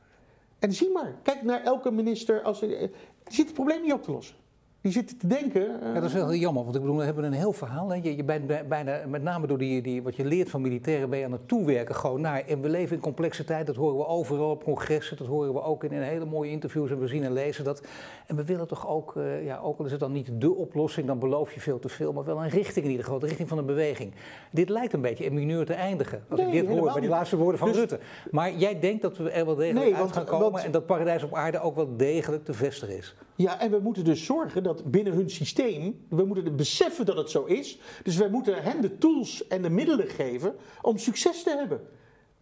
En zie maar, kijk naar elke minister. Als er, er zit het probleem niet op te lossen. Die zitten te denken. Ja, dat is wel heel jammer, want ik bedoel, we hebben een heel verhaal. Hè. Je, je bent bij- bijna, met name door die, die, wat je leert van militairen, ben je aan het toewerken gewoon naar. En we leven in complexe tijd, dat horen we overal op congressen, dat horen we ook in, in hele mooie interviews en we zien en lezen dat. En we willen toch ook, eh, ja, ook al is het dan niet de oplossing, dan beloof je veel te veel, maar wel een richting in ieder geval, de richting van een beweging. Dit lijkt een beetje in mineur te eindigen, als Nee, ik dit hoor bij die laatste woorden van Dus- Rutte. Maar jij denkt dat we er wel degelijk Nee, uit want- gaan komen want- en dat paradijs op aarde ook wel degelijk te vestigen is. Ja, en we moeten dus zorgen dat binnen hun systeem, we moeten beseffen dat het zo is. Dus wij moeten hen de tools en de middelen geven om succes te hebben.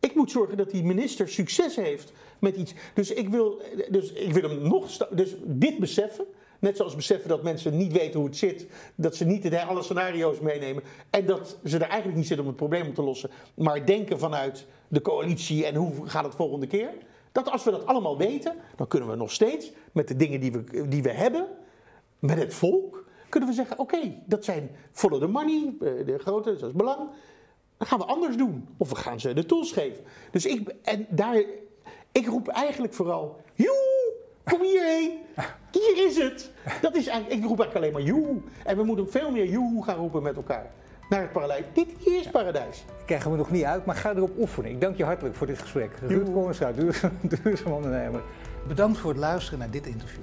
Ik moet zorgen dat die minister succes heeft met iets. Dus ik wil, dus ik wil hem nog. Dus dit beseffen. Net zoals beseffen dat mensen niet weten hoe het zit. Dat ze niet alle scenario's meenemen. En dat ze er eigenlijk niet zitten om het probleem op te lossen. Maar denken vanuit de coalitie en hoe gaat het volgende keer. Dat als we dat allemaal weten, dan kunnen we nog steeds met de dingen die we, die we hebben, met het volk, kunnen we zeggen: oké, dat zijn follow the money, eh, de grote, dat is belang. Dan gaan we anders doen. Of we gaan ze de tools geven. Dus ik, en daar, ik roep eigenlijk vooral: joe, kom hierheen. Hier is het. Dat is eigenlijk, ik roep eigenlijk alleen maar joe. En we moeten veel meer joe gaan roepen met elkaar. Naar het paradijs. Dit is paradijs. krijgen we nog niet uit, maar ga erop oefenen. Ik dank je hartelijk voor dit gesprek. Ruud Koornstra, duurzaam, duurzaam ondernemer. Bedankt voor het luisteren naar dit interview.